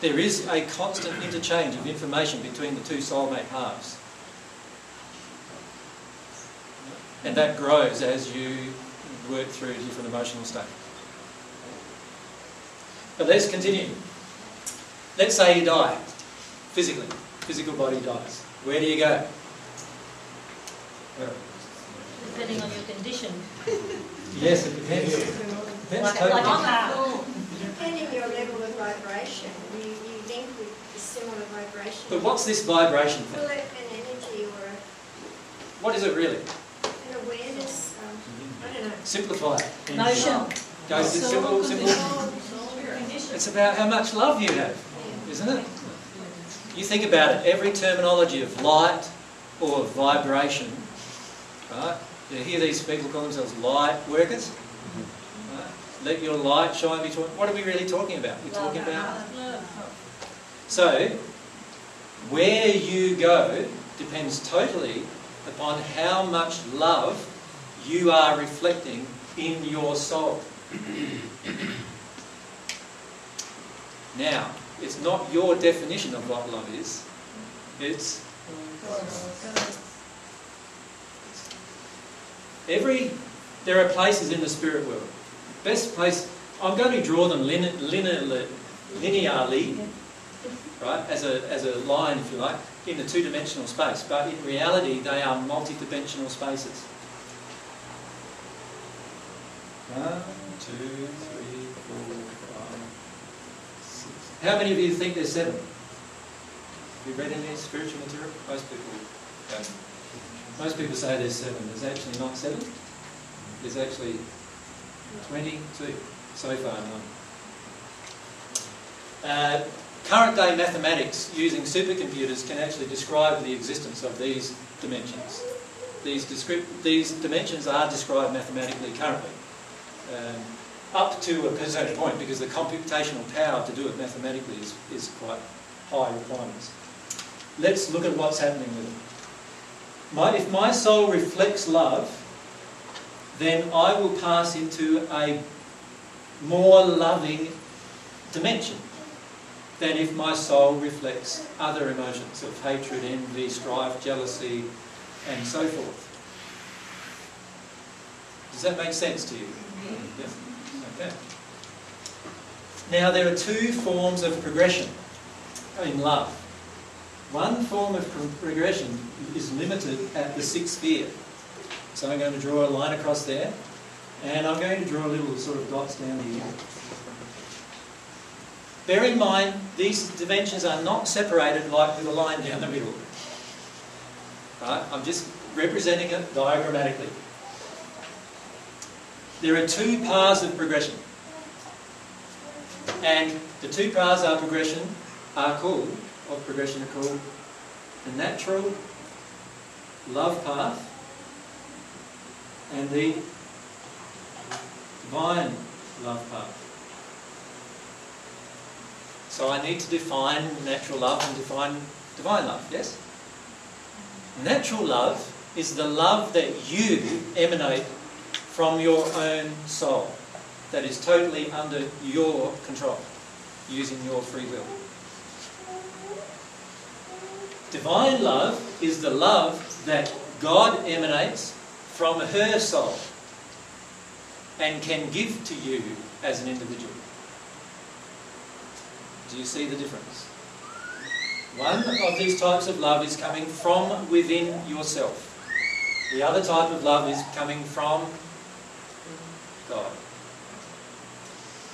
There is a constant interchange of information between the two soulmate halves. And that grows as you work through different emotional states. But let's continue. Let's say you die, physically. Physical body dies. Where do you go? Depending on your condition. Yes, it depends. Depends Like, totally. like a car. Depending your level of vibration, you, you link with a similar vibration. But what's this vibration Well, thing? an energy or a, What is it really? an awareness, um, I don't know. Simplify it. Motion. Go with it simple, simple. It's about how much love you have, isn't it? You think about it, every terminology of light or vibration, right? You hear these people call themselves light workers. Right? Let your light shine between. What are we really talking about? We're talking about. So, where you go depends totally upon how much love you are reflecting in your soul. Now, it's not your definition of what love is, it's every. There are places in the spirit world. Best place, I'm going to draw them lin, linearly, linearly right, as a, as a line, if you like, in the two-dimensional space. But in reality, they are multi-dimensional spaces. One, two, three, four, five, six. How many of you think there's seven? Have you read any spiritual material? Most people don't. Most people say there's seven. There's actually not seven. There's actually 22 so far. Uh, current day mathematics using supercomputers can actually describe the existence of these dimensions. These, these dimensions are described mathematically currently. Um, up to a certain point because the computational power to do it mathematically is, is quite high requirements. Let's look at what's happening with it. My, if my soul reflects love, then I will pass into a more loving dimension than if my soul reflects other emotions of hatred, envy, strife, jealousy, and so forth. Does that make sense to you? Mm-hmm. Yes? Okay. Now, there are two forms of progression in love. One form of progression is limited at the sixth sphere. So I'm going to draw a line across there, and I'm going to draw a little sort of dots down here. Bear in mind, these dimensions are not separated like with a line down the middle. Right? I'm just representing it diagrammatically. There are two paths of progression. And the two paths of progression are called, of progression are called the natural love path and the divine love path. So I need to define natural love and define divine love, yes? Natural love is the love that you emanate from your own soul, that is totally under your control, using your free will. Divine love is the love that God emanates from her soul and can give to you as an individual. Do you see the difference? One of these types of love is coming from within yourself. The other type of love is coming from God.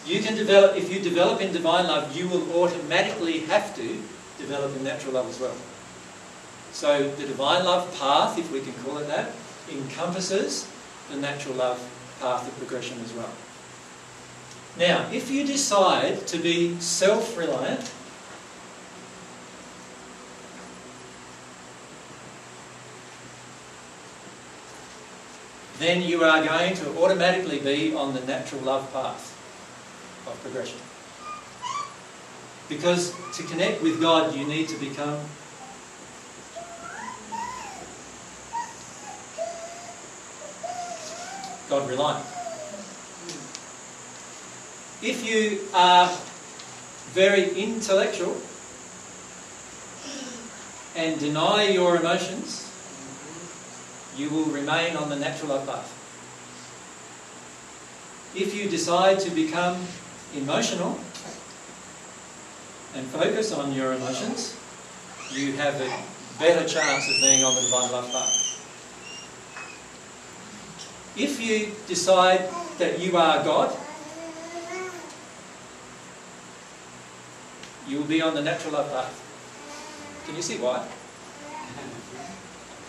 You can develop, if you develop in divine love, you will automatically have to develop in natural love as well. So the divine love path, if we can call it that, encompasses the natural love path of progression as well. Now, if you decide to be self reliant, then you are going to automatically be on the natural love path of progression. Because to connect with God, you need to become God reliant. If you are very intellectual and deny your emotions, you will remain on the natural love path. If you decide to become emotional and focus on your emotions, you have a better chance of being on the divine love path. If you decide that you are God, you will be on the natural love path. Can you see why?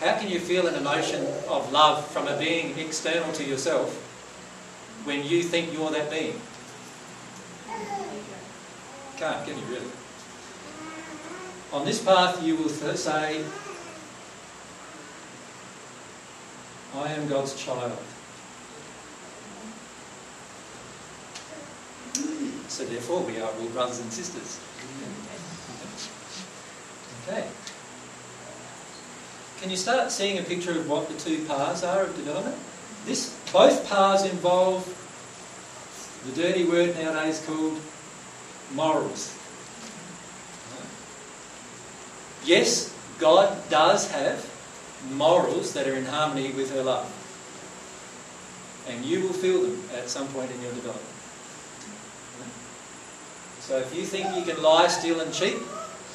How can you feel an emotion of love from a being external to yourself when you think you're that being? Can't, can you really? On this path, you will say, I am God's child. So therefore, we are all brothers and sisters. Okay. Can you start seeing a picture of what the two paths are of development? This, both paths involve the dirty word nowadays called morals. Yes, God does have morals that are in harmony with her love. And you will feel them at some point in your development. So if you think you can lie, steal and cheat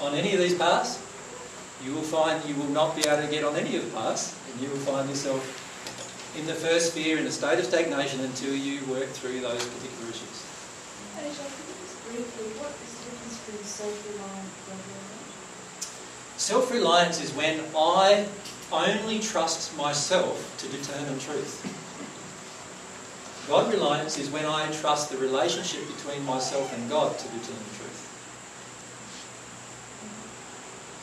on any of these paths, you will find you will not be able to get on any of the paths and you will find yourself in the first sphere in a state of stagnation until you work through those particular issues. Hey, Jackie, just briefly, what is the difference between self-reliant and God-reliant? Self-reliance is when I only trust myself to determine truth. God reliance is when I trust the relationship between myself and God to determine the truth.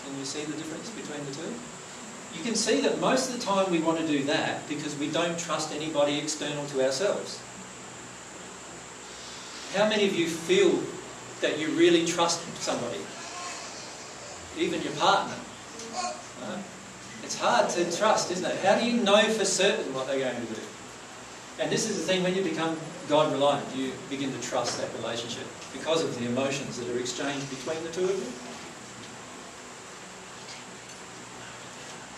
Can you see the difference between the two? You can see that most of the time we want to do that because we don't trust anybody external to ourselves. How many of you feel that you really trust somebody? Even your partner. It's hard to trust, isn't it? How do you know for certain what they're going to do? And this is the thing, when you become God reliant, you begin to trust that relationship because of the emotions that are exchanged between the two of you.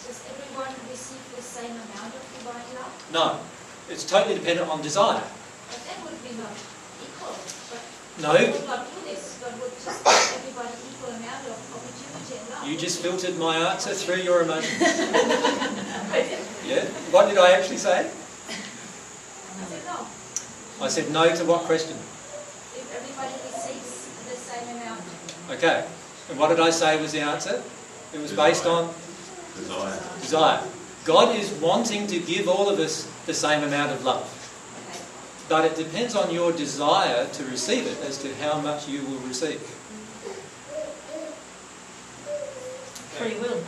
Does everyone receive the same amount of divine love? No, it's totally dependent on desire. But that would be not equal. But No. Would not do this. God would just give everybody equal amount of opportunity and love. You just filtered my answer through your emotions. yeah? What did I actually say? I said no. I said no to what question? If everybody receives the same amount. Okay. And what did I say was the answer? It was based on Desire. desire. God is wanting to give all of us the same amount of love. But it depends on your desire to receive it as to how much you will receive. Free will.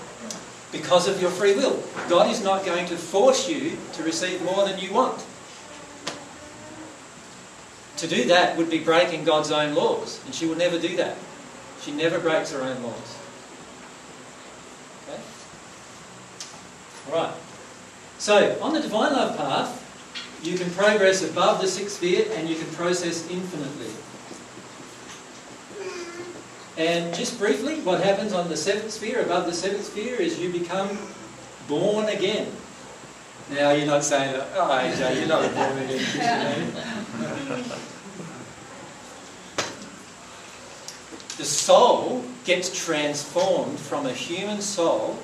Because of your free will. God is not going to force you to receive more than you want. To do that would be breaking God's own laws, and she will never do that. She never breaks her own laws. Okay? Alright. So, on the divine love path, you can progress above the sixth sphere and you can process infinitely. And just briefly, what happens on the seventh sphere, above the seventh sphere, is you become born again. Now, you're not saying that, oh, AJ, you're not a born again Christian. The soul gets transformed from a human soul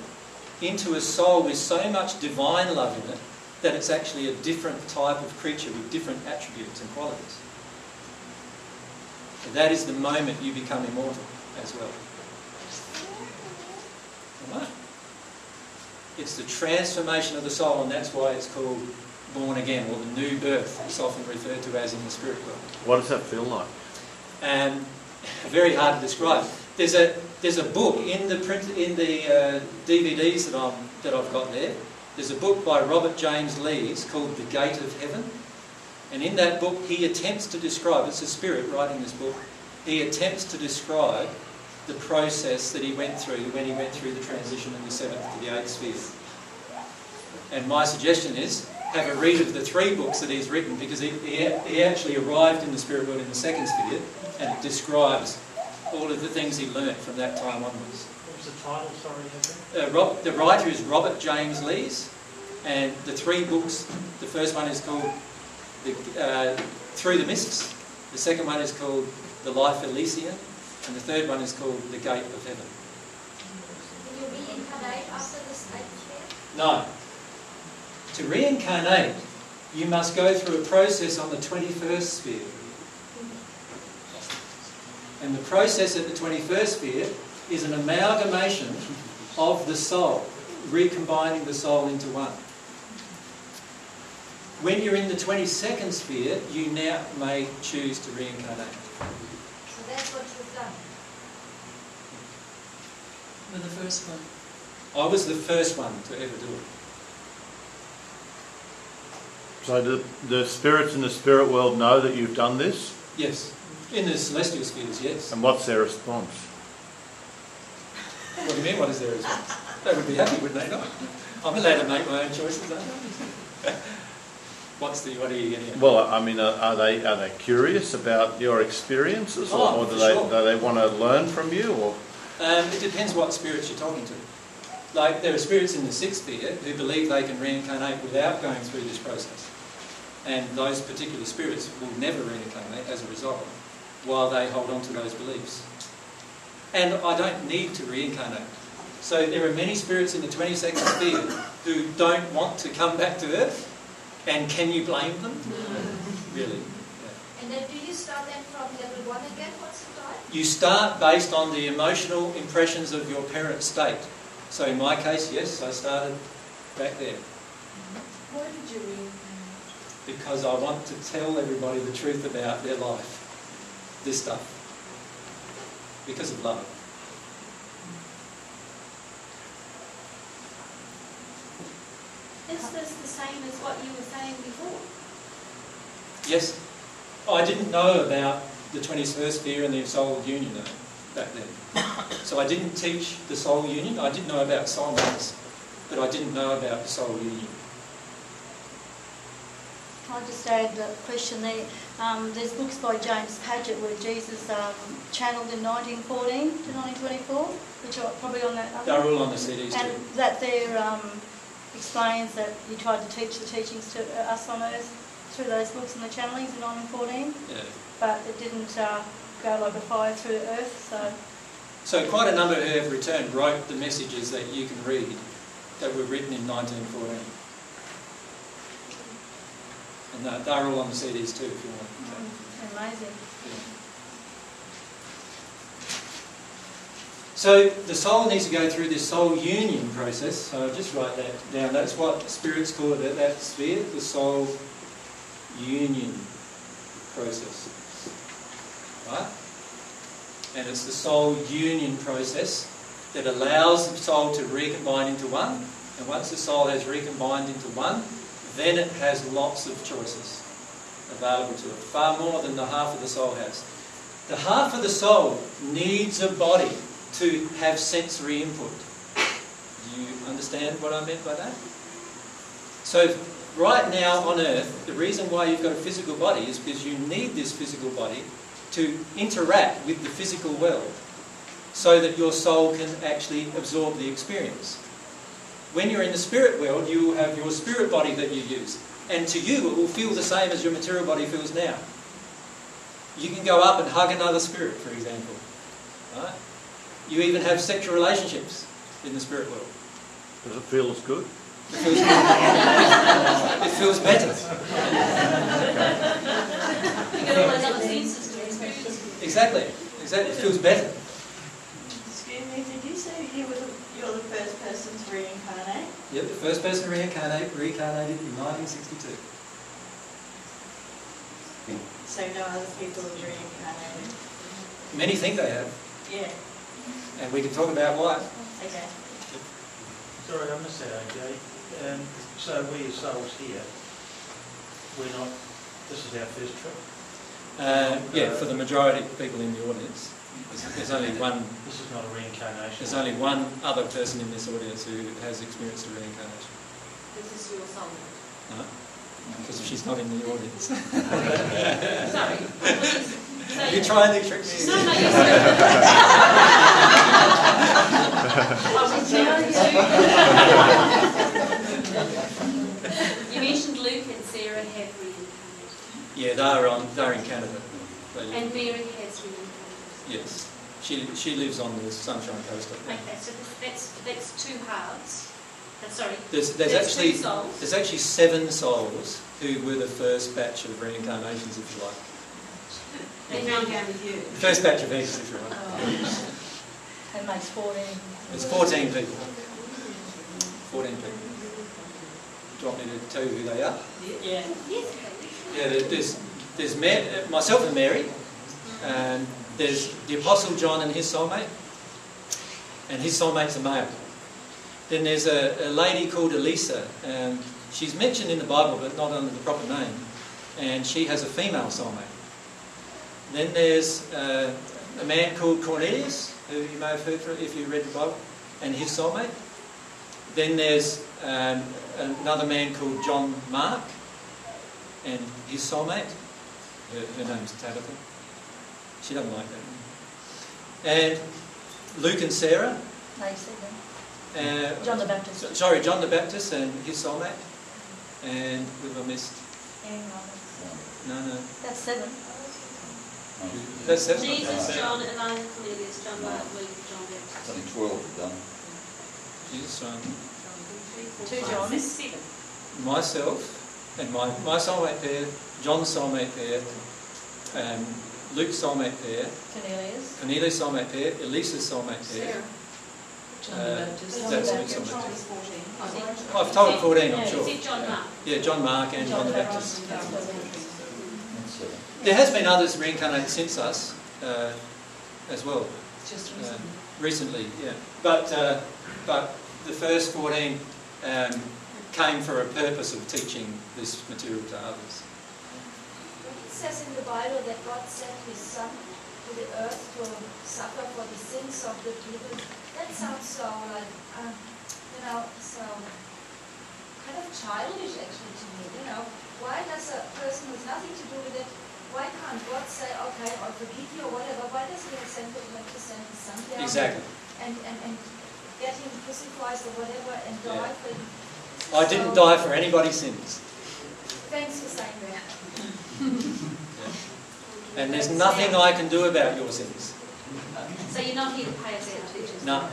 into a soul with so much divine love in it that it's actually a different type of creature with different attributes and qualities. And that is the moment you become immortal as well. Alright? It's the transformation of the soul, and that's why it's called born again, or the new birth. It's often referred to as in the spirit world. What does that feel like? And very hard to describe. There's a there's a book in the print in the uh, DVDs that I'm that I've got there. There's a book by Robert James Lees called The Gate of Heaven, and in that book he attempts to describe. It's a spirit writing this book. He attempts to describe the process that he went through when he went through the transition in the seventh to the eighth sphere. And my suggestion is have a read of the three books that he's written because he, he, he actually arrived in the spirit world in the second sphere and it describes all of the things he learnt from that time onwards. What was the title, sorry? Uh, Rob, the writer is Robert James Lees, and the three books, the first one is called the, uh, Through the Mists, the second one is called The Life Elysian, and the third one is called The Gate of Heaven. Will you reincarnate after this eighth sphere? No. To reincarnate, you must go through a process on the 21st sphere. And the process at the 21st sphere is an amalgamation of the soul, recombining the soul into one. When you're in the 22nd sphere, you now may choose to reincarnate. So that's what you've done. With the first one? I was the first one to ever do it. So the, the spirits in the spirit world know that you've done this? Yes. In the celestial spheres, yes. And what's their response? What do you mean, what is their response? They would be happy, wouldn't they not? I'm allowed to make my own choices, aren't I? What's the, what are you getting at? Well, I mean, are are they are they curious about your experiences, or, Oh, or do for they sure. do they want to learn from you, or Um, it depends what spirits you're talking to. Like, there are spirits in the sixth sphere who believe they can reincarnate without going through this process. And those particular spirits will never reincarnate as a result, while they hold on to those beliefs. And I don't need to reincarnate. So there are many spirits in the 22nd sphere who don't want to come back to Earth. And can you blame them? Really? And then do you start then from level one again? What's the time? You start based on the emotional impressions of your parent state. So in my case, yes, I started back there Why did you reincarnate? because I want to tell everybody the truth about their life, this stuff, because of love. Is this the same as what you were saying before? Yes, I didn't know about the 21st sphere and the soul union back then. So I didn't teach the soul union. I did know about soulmates, but I didn't know about the soul union. I'll just add a question there. Um, there's books by James Padgett where Jesus um, channeled in 1914 to 1924, which are probably on that other. They're all on the CDs And too. that there um, explains that he tried to teach the teachings to uh, us on earth through those books and the channelings in 1914, Yeah. But it didn't uh, go like a fire through the earth, so So quite a number who have returned wrote the messages that you can read that were written in 1914. And they're, they're all on the CDs too if you want. mm, amazing. So the soul needs to go through this soul union process. So I'll just write that down. That's what spirits call it at that sphere, the soul union process. Right? And it's the soul union process that allows the soul to recombine into one. And once the soul has recombined into one, then it has lots of choices available to it, far more than the half of the soul has. The half of the soul needs a body to have sensory input. Do you understand what I meant by that? So, right now on earth, the reason why you've got a physical body is because you need this physical body to interact with the physical world so that your soul can actually absorb the experience. When you're in the spirit world, you will have your spirit body that you use. And to you, it will feel the same as your material body feels now. You can go up and hug another spirit, for example. Right? You even have sexual relationships in the spirit world. does it feel as good? It feels, it feels better. Exactly. Exactly. It feels better. Excuse me, did you say you were the, you're the first person to reincarnate? Yep, the first person to reincarnate reincarnated in 1962. So no other people have reincarnated? Many think they have, Yeah, and we can talk about why. okay. Sorry, I missed that, AJ. Um, so we as souls here, we're not, this is our first trip. Uh, yeah, for the majority of people in the audience, there's, there's only one. This is not a reincarnation. There's only one other person in this audience who has experienced a reincarnation. This is your soulmate. No, because she's not in the audience. Sorry. you trying to trick me? No, no, you're You mentioned Luke and Sarah have reincarnated, Yeah, they're on. They're in Canada. They and Mary has reincarnated. Yes, she she lives on the Sunshine Coast. Okay, so that's, that's two halves. Uh, sorry. There's, there's That's actually two souls. there's actually seven souls who were the first batch of reincarnations, if you like. They ran down with you. The first batch of eggs, if you like. And makes 14. It's 14 people. 14 people. Do you want me to tell you who they are? Yeah. Yes. Yeah, there's there's uh, myself and Mary. and there's the Apostle John and his soulmate, and his soulmate's a male. Then there's a, a lady called Elisa. Um, she's mentioned in the Bible, but not under the proper name, and she has a female soulmate. Then there's uh, a man called Cornelius, who you may have heard from if you read the Bible, and his soulmate. Then there's um, another man called John Mark, and his soulmate. Her, her name's Tabitha. She doesn't like that. Name. And Luke and Sarah. No, you. Uh, John the Baptist. Sorry, John the Baptist and his soulmate. And who have I missed? No, no. That's seven. That's seven. Jesus, John, Elijah, Cornelius, John Mark, Luke, John Baptist. It's only twelve done. Jesus, John. Two Johns. Seven. myself and my, my soulmate pair, John's soulmate there, um, Luke's soulmate there, Cornelius. Cornelius' soulmate there, Elisa's soulmate there. Sarah. John Uh, the Baptist. that's John Luke's the soulmate pair. Charlie's. I've told 14, I'm Is sure. it John Mark? Yeah, John Mark and John the Baptist. That's seven. There has been others reincarnated since us uh, as well. Just Uh, recently. recently, yeah. But, uh, but the first 14 um, came for a purpose of teaching this material to others. It says in the Bible that God sent his son to the earth to suffer for the sins of the people. That sounds so like, uh, you know, so kind of childish actually to me, you know. Why does a person with nothing to do with it, why can't God say, okay, I'll forgive you or whatever? Why does he have sent the, have to send his son down? Exactly. And, and, and get him crucified or whatever and Yeah. die for him? I didn't die for anybody's sins. Thanks for saying that. And there's nothing I can do about your sins. So you're not here to pay us out, teachers? No.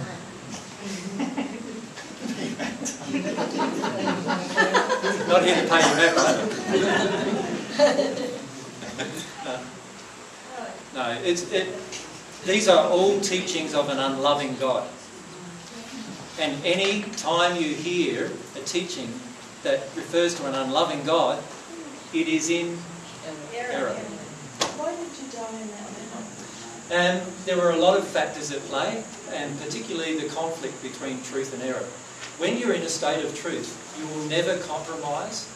Not here to pay you back, right? no. No, it's, it, these are all teachings of an unloving God. And any time you hear a teaching that refers to an unloving God, it is in error. Why did you die in that manner? And there were a lot of factors at play, and particularly the conflict between truth and error. When you're in a state of truth, you will never compromise.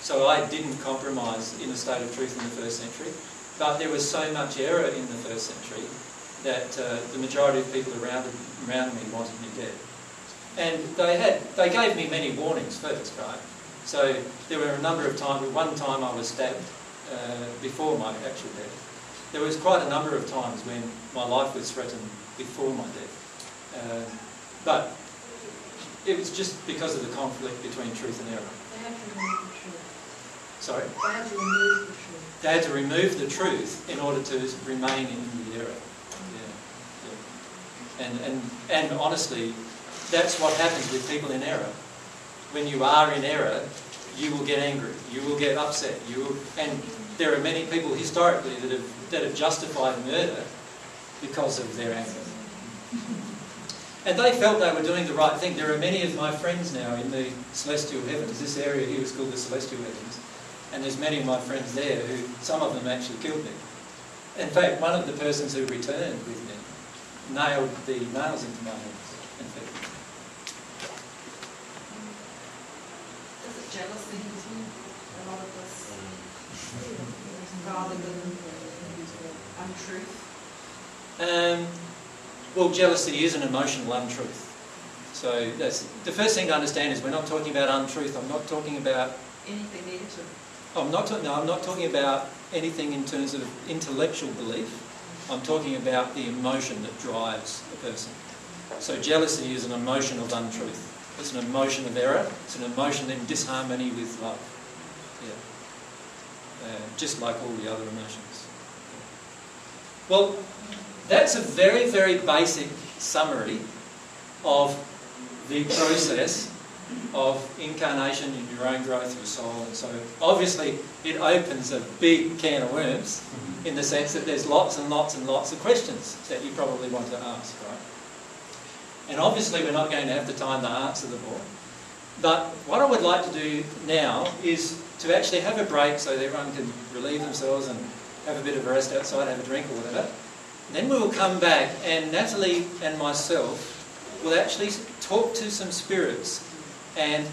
So I didn't compromise in a state of truth in the first century, but there was so much error in the first century that uh, the majority of people around, around me wanted me dead. And they had, they gave me many warnings first, right? So there were a number of times, one time I was stabbed uh, before my actual death. There was quite a number of times when my life was threatened before my death. Uh, but it was just because of the conflict between truth and error. They had to remove the truth. Sorry? They had to remove the truth. They had to remove the truth in order to remain in the error. Yeah. yeah. And, and, and honestly, that's what happens with people in error. When you are in error, you will get angry, you will get upset, you will, and there are many people historically that have, that have justified murder because of their anger. And they felt they were doing the right thing. There are many of my friends now in the celestial heavens. This area here is called the celestial heavens. And there's many of my friends there who, some of them actually killed me. In fact, one of the persons who returned with me nailed the nails into my hands and feet. Is it jealousy in a lot of this? Rather than untruth? Um, well, jealousy is an emotional untruth. So that's the first thing to understand is we're not talking about untruth. I'm not talking about. Anything negative? I'm not. ta- No, I'm not talking about anything in terms of intellectual belief. I'm talking about the emotion that drives a person. So jealousy is an emotion of untruth. It's an emotion of error. It's an emotion in disharmony with love. Yeah. Uh, just like all the other emotions. Well, that's a very, very basic summary of the process of incarnation in your own growth of soul. And so obviously it opens a big can of worms in the sense that there's lots and lots and lots of questions that you probably want to ask, right? And obviously we're not going to have the time to answer them all. But what I would like to do now is to actually have a break so that everyone can relieve themselves and have a bit of a rest outside, have a drink or whatever. Then we will come back and Natalie and myself will actually talk to some spirits and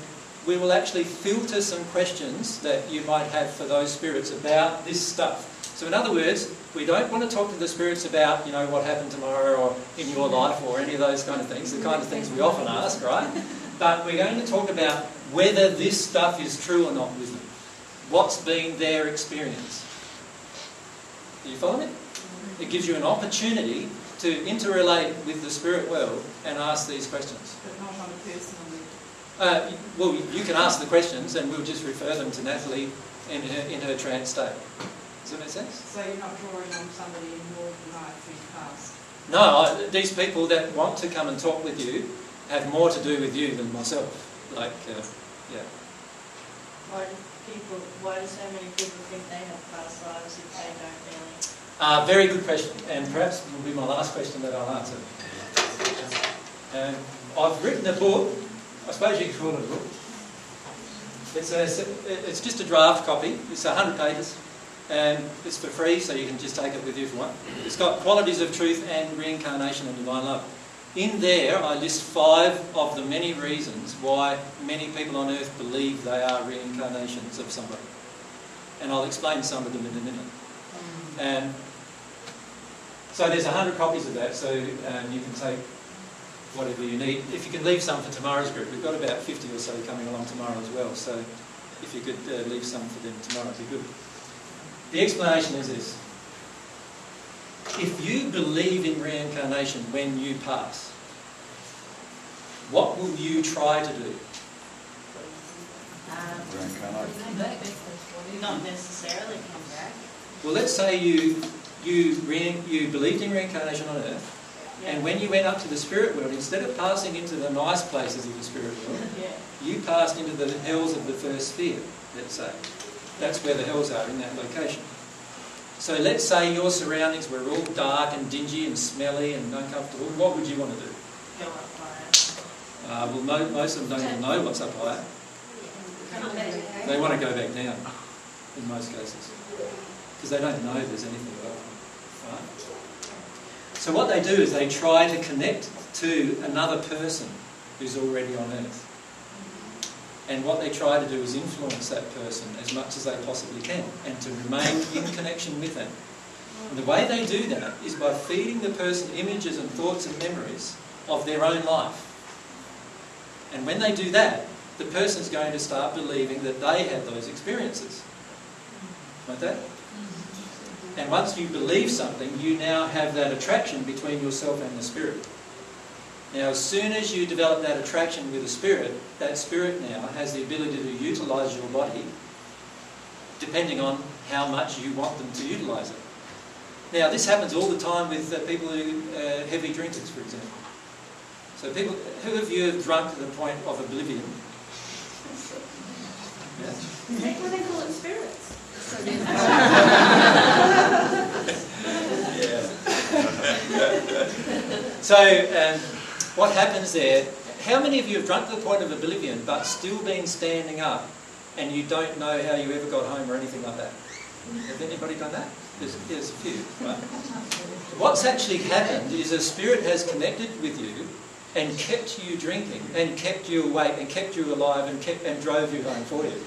we will actually filter some questions that you might have for those spirits about this stuff. So in other words, we don't want to talk to the spirits about, you know, what happened tomorrow or in your life or any of those kind of things, the kind of things we often ask, right? But we're going to talk about whether this stuff is true or not with them. What's been their experience? Do you follow me? It gives you an opportunity to interrelate with the spirit world and ask these questions. But not on a personal Uh, well, you can ask the questions and we'll just refer them to Natalie in her, in her trance state. Does that make sense? So you're not drawing on somebody in your life who's passed? No, I, these people that want to come and talk with you have more to do with you than myself. Like, uh, yeah. Why do people, why do so many people think they have past lives if they don't really? Uh, very good question, and perhaps it will be my last question that I'll answer. Um, I've written a book, I suppose you could call it a book. It's, a, it's just a draft copy, it's 100 pages, and it's for free, so you can just take it with you if you want. It's got qualities of truth and reincarnation and divine love. In there, I list five of the many reasons why many people on earth believe they are reincarnations of somebody. And I'll explain some of them in a minute. And so there's 100 copies of that, so um, you can take whatever you need. If you can leave some for tomorrow's group, we've got about 50 or so coming along tomorrow as well, so if you could uh, leave some for them tomorrow, it'd be good. The explanation is this. If you believe in reincarnation when you pass, what will you try to do? Um, Not necessarily come back. Well, let's say you you rein, you believed in reincarnation on Earth, and when you went up to the spirit world, instead of passing into the nice places of the spirit world, Yeah. you passed into the hells of the first sphere. Let's say that's where the hells are in that location. So let's say your surroundings were all dark and dingy and smelly and uncomfortable. What would you want to do? Go up higher. Uh, well, mo- most of them don't even know what's up higher. They want to go back down in most cases because they don't know there's anything above them. Right? So what they do is they try to connect to another person who's already on earth. And what they try to do is influence that person as much as they possibly can and to remain in connection with them. And the way they do that is by feeding the person images and thoughts and memories of their own life. And when they do that, the person is going to start believing that they had those experiences. Like that? And once you believe something, you now have that attraction between yourself and the spirit. Now, as soon as you develop that attraction with a spirit, that spirit now has the ability to utilize your body depending on how much you want them to utilize it. Now, this happens all the time with uh, people who uh, heavy drinkers, for example. So, people, who of you have drunk to the point of oblivion? Yeah. That's they call it spirits. yeah. So, um, what happens there? How many of you have drunk to the point of oblivion but still been standing up and you don't know how you ever got home or anything like that? Has anybody done that? There's, there's a few, right? What's actually happened is a spirit has connected with you and kept you drinking and kept you awake and kept you alive and kept and drove you home for you.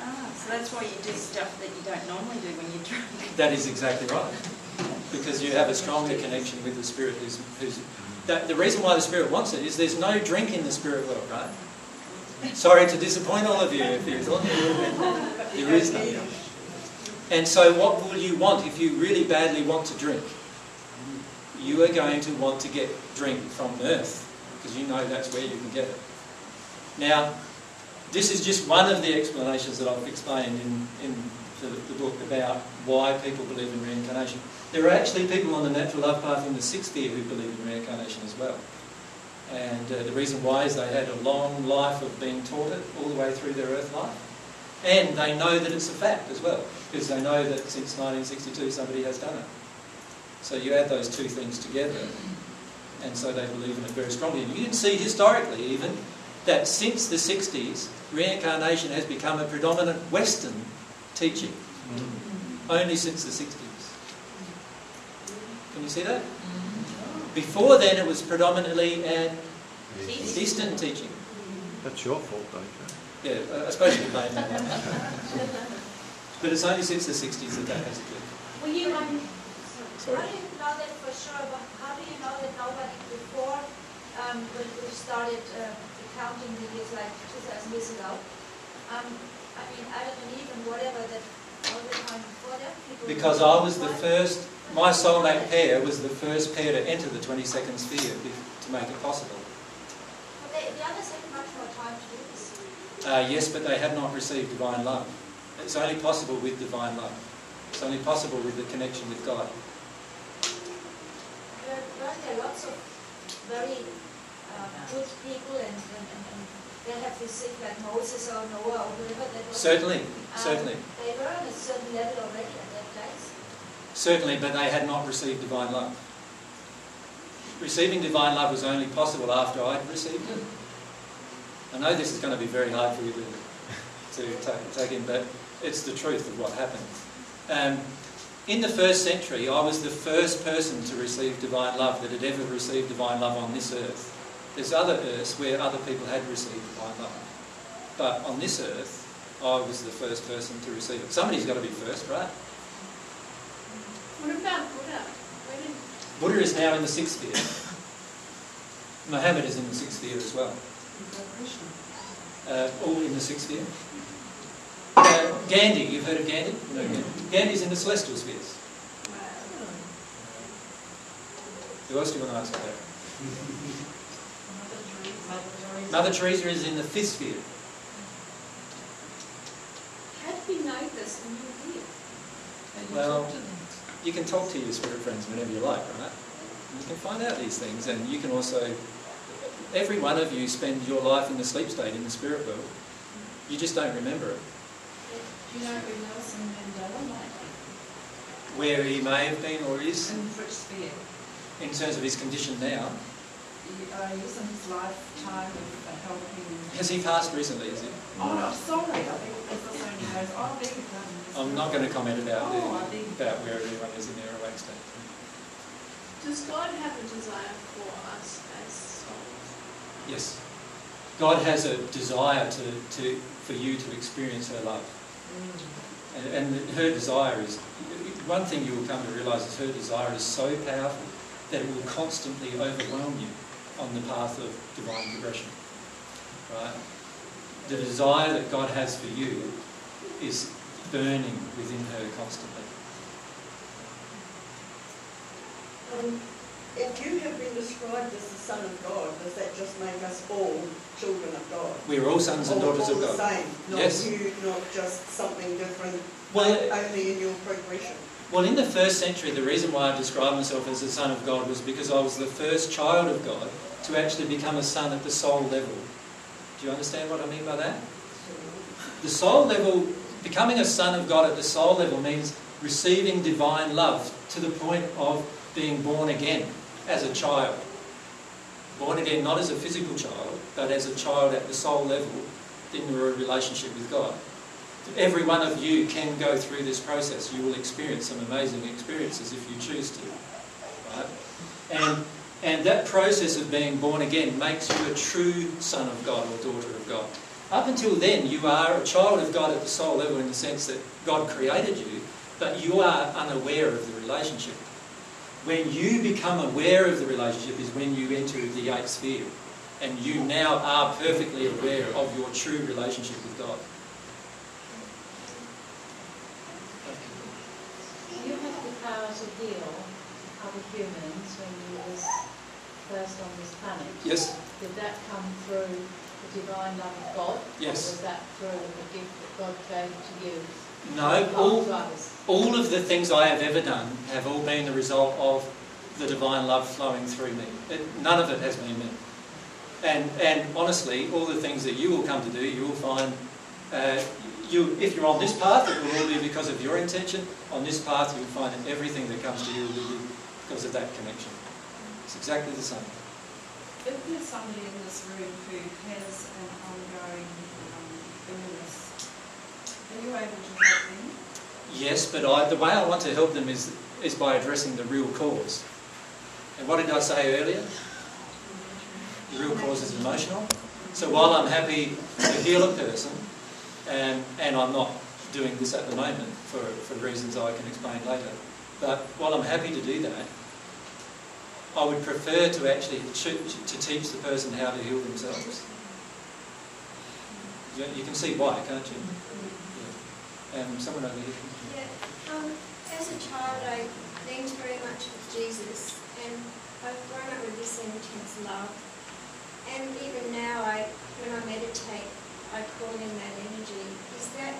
Ah, so that's why you do stuff that you don't normally do when you're drunk. That is exactly right. Because you have a stronger connection with the spirit who's, who's that, the reason why the spirit wants it is there's no drink in the spirit world, right? Sorry to disappoint all of you if you there is no. And so what will you want if you really badly want to drink? You are going to want to get drink from earth because you know that's where you can get it. Now, this is just one of the explanations that I've explained in, in the, the book about why people believe in reincarnation. There are actually people on the natural love path in the sixth sphere who believe in reincarnation as well. And uh, the reason why is they had a long life of being taught it all the way through their earth life. And they know that it's a fact as well, because they know that since 1962 somebody has done it. So you add those two things together, and so they believe in it very strongly. And you can see historically even that since the 60s, reincarnation has become a predominant Western teaching. Only since the 60s. Can you see that? Before then, it was predominantly an Eastern teaching. That's your fault, though, Yeah, I- I suppose you could blame that one. But it's only since the 60s that that has occurred. Will you, um, Sorry. how do you know that for sure, but how do you know that nobody before, um, when we started, uh, counting the years like two thousand years ago, um, I mean, Adam and Eve and whatever, that all the time before that, people. Because I was the first, my soulmate pair was the first pair to enter the 22nd sphere to make it possible. But the others had much more time to do this. Uh, yes, but they had not received divine love. It's only possible with divine love. It's only possible with the connection with God. There, weren't there lots of very, uh, good people and, and, and, they have received like Moses or Noah or whoever. Certainly, um, certainly. They were on a certain level already at that place. Certainly, but they had not received divine love. Receiving divine love was only possible after I'd received it. I know this is going to be very hard for you to, to take, take in, but it's the truth of what happened. Um, in the first century, I was the first person to receive divine love that had ever received divine love on this earth. There's other earths where other people had received divine love. But on this earth, I was the first person to receive it. Somebody's got to be first, right? What about Buddha? Where did Buddha is now in the sixth sphere. Muhammad is in the sixth sphere as well. Uh, all in the sixth sphere. Uh, Gandhi, you've heard of Gandhi? No, Gandhi. Gandhi's in the celestial spheres. Who else do you want to ask about? Mother Teresa is in the fifth sphere. How do we know this when you're here? Well, you can talk to your spirit friends whenever you like, right? You can find out these things, and you can also. Every one of you spend your life in the sleep state in the spirit world. You just don't remember it. Do you know who Nelson Mandela might Where he may have been or is, In which sphere? in terms of his condition now. Uh, he was in his lifetime helping. Has he passed recently, is he? Oh, no, sorry, I think this is only goes, oh, I beg your pardon. I'm not going to comment about, the, Oh, I about where everyone is in their awake state. Does God have a desire for us as souls? Yes. God has a desire to, to, for you to experience her love. Mm. And, and her desire is, one thing you will come to realise is her desire is so powerful that it will constantly overwhelm you on the path of divine progression. Right? The desire that God has for you is burning within her constantly. Um, if you have been described as the Son of God, does that just make us all children of God? We are all sons and All- daughters of all God. the same, not Yes. you, not just something different, Well, only in your progression. Well, in the first century, the reason why I described myself as the Son of God was because I was the first child of God to actually become a son at the soul level. Do you understand what I mean by that? The soul level, becoming a son of God at the soul level means receiving divine love to the point of being born again as a child. Born again not as a physical child, but as a child at the soul level in your relationship with God. Every one of you can go through this process. You will experience some amazing experiences if you choose to. Right? And, and that process of being born again makes you a true son of God or daughter of God. Up until then, you are a child of God at the soul level in the sense that God created you, but you are unaware of the relationship. When you become aware of the relationship is when you enter the eighth sphere. And you now are perfectly aware of your true relationship with God. You have the power to heal other humans first on this planet. Yes. Did that come through the divine love of God? Yes. Or was that through the gift that God gave to you? No, all, pass to others? all of the things I have ever done have all been the result of the divine love flowing through me. It, none of it has been me. And, and honestly, all the things that you will come to do, you will find, uh, you, if you're on this path, it will all be because of your intention. On this path, you will find that everything that comes to you will be because of that connection. It's exactly the same. If there's somebody in this room who has an ongoing um, illness, are you able to help them? Yes, but I, the way I want to help them is, is by addressing the real cause. And what did I say earlier? The real cause is emotional. So while I'm happy to heal a person, and, and I'm not doing this at the moment for, for reasons I can explain later, But while I'm happy to do that, I would prefer to actually to teach the person how to heal themselves. You, can see why, can't you? Yeah. Um, someone over here. Yeah, um, as a child, I linked very much with Jesus, and I've grown up with this intense love. And even now, I, when I meditate, I call in that energy. Is that,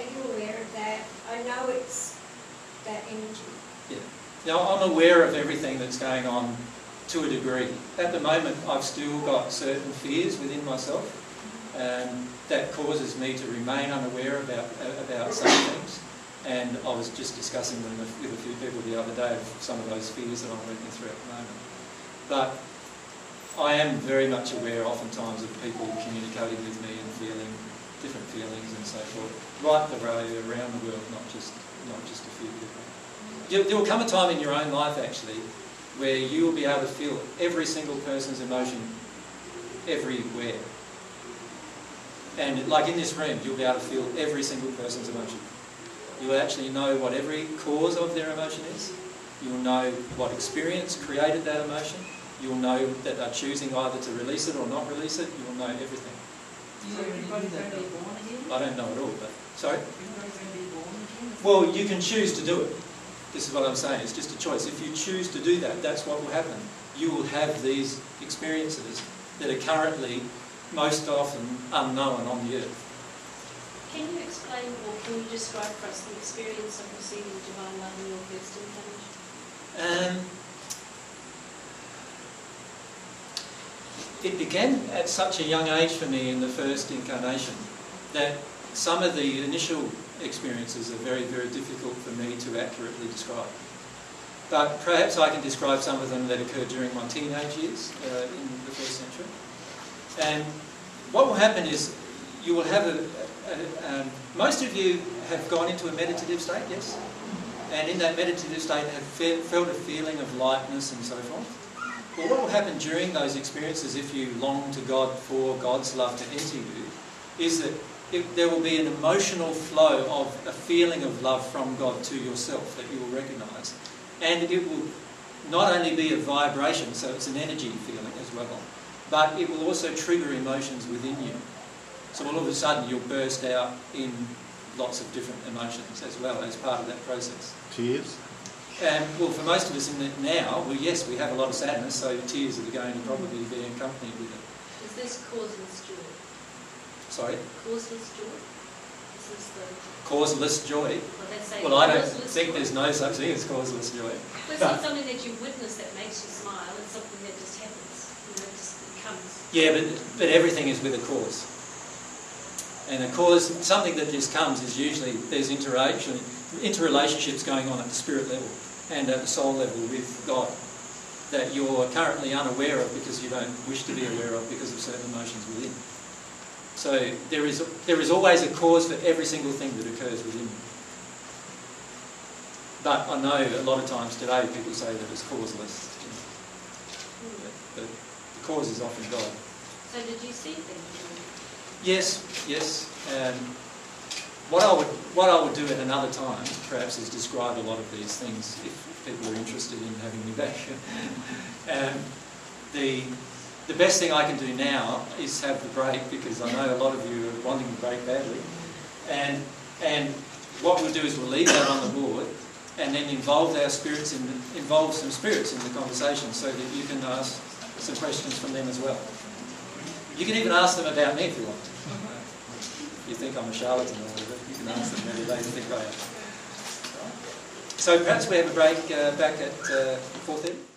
are you aware of that? I know it's that energy. Yeah. Now, Aware of everything that's going on to a degree. At the moment, I've still got certain fears within myself um, that causes me to remain unaware about, about some things. And I was just discussing them with, with a few people the other day of some of those fears that I'm working through at the moment. But I am very much aware oftentimes of people communicating with me and feeling different feelings and so forth, right the way around the world, not just, not just a few people. There will come a time in your own life actually where you will be able to feel every single person's emotion everywhere. And like in this room, you'll be able to feel every single person's emotion. You will actually know what every cause of their emotion is. You'll know what experience created that emotion. You'll know that they're choosing either to release it or not release it. You'll know everything. So everybody's going to be born again? I don't know at all, but sorry. Everybody's going to be born again? Well, you can choose to do it. This is what I'm saying. It's just a choice. If you choose to do that, that's what will happen. You will have these experiences that are currently most often unknown on the earth. Can you explain or can you describe for us the experience of receiving divine love in your first incarnation? Um, it began at such a young age for me in the first incarnation that some of the initial experiences are very, very difficult for me to accurately describe. But perhaps I can describe some of them that occurred during my teenage years uh, in the first century. And what will happen is you will have a, a, um, most of you have gone into a meditative state, yes? And in that meditative state have fe felt a feeling of lightness and so forth. Well, what will happen during those experiences if you long to God for God's love to enter you is that it, there will be an emotional flow of a feeling of love from God to yourself that you will recognise. And it will not only be a vibration, so it's an energy feeling as well, but it will also trigger emotions within you. So all of a sudden you'll burst out in lots of different emotions as well as part of that process. Tears? And well, for most of us in the now, well, yes, we have a lot of sadness, so tears are going to probably be accompanied with it. Is this causeless joy? Sorry? Causeless joy? Is the... Causeless joy? Well, Well, I don't think joy. there's no such thing as causeless joy. Well, it's not something that you witness that makes you smile. It's something that just happens. You know, it just comes. Yeah, but, but everything is with a cause. And a cause, something that just comes is usually there's interaction, interrelationships going on at the spirit level and at the soul level with God that you're currently unaware of because you don't wish to be aware of because of certain emotions within. So there is, there is always a cause for every single thing that occurs within you. But I know a lot of times today people say that it's causeless. you know. But, the cause is often God. So did you see things? Yes, yes. Um, what I would what I would do at another time, perhaps, is describe a lot of these things if people are interested in having me back. um, the the best thing I can do now is have the break because I know a lot of you are wanting the break badly, and and what we'll do is we'll leave that on the board and then involve our spirits in the, involve some spirits in the conversation so that you can ask some questions from them as well. You can even ask them about me if you want. You think I'm a charlatan or whatever, you can ask them whether they think I am. So perhaps we have a break uh, back at uh, 4.30.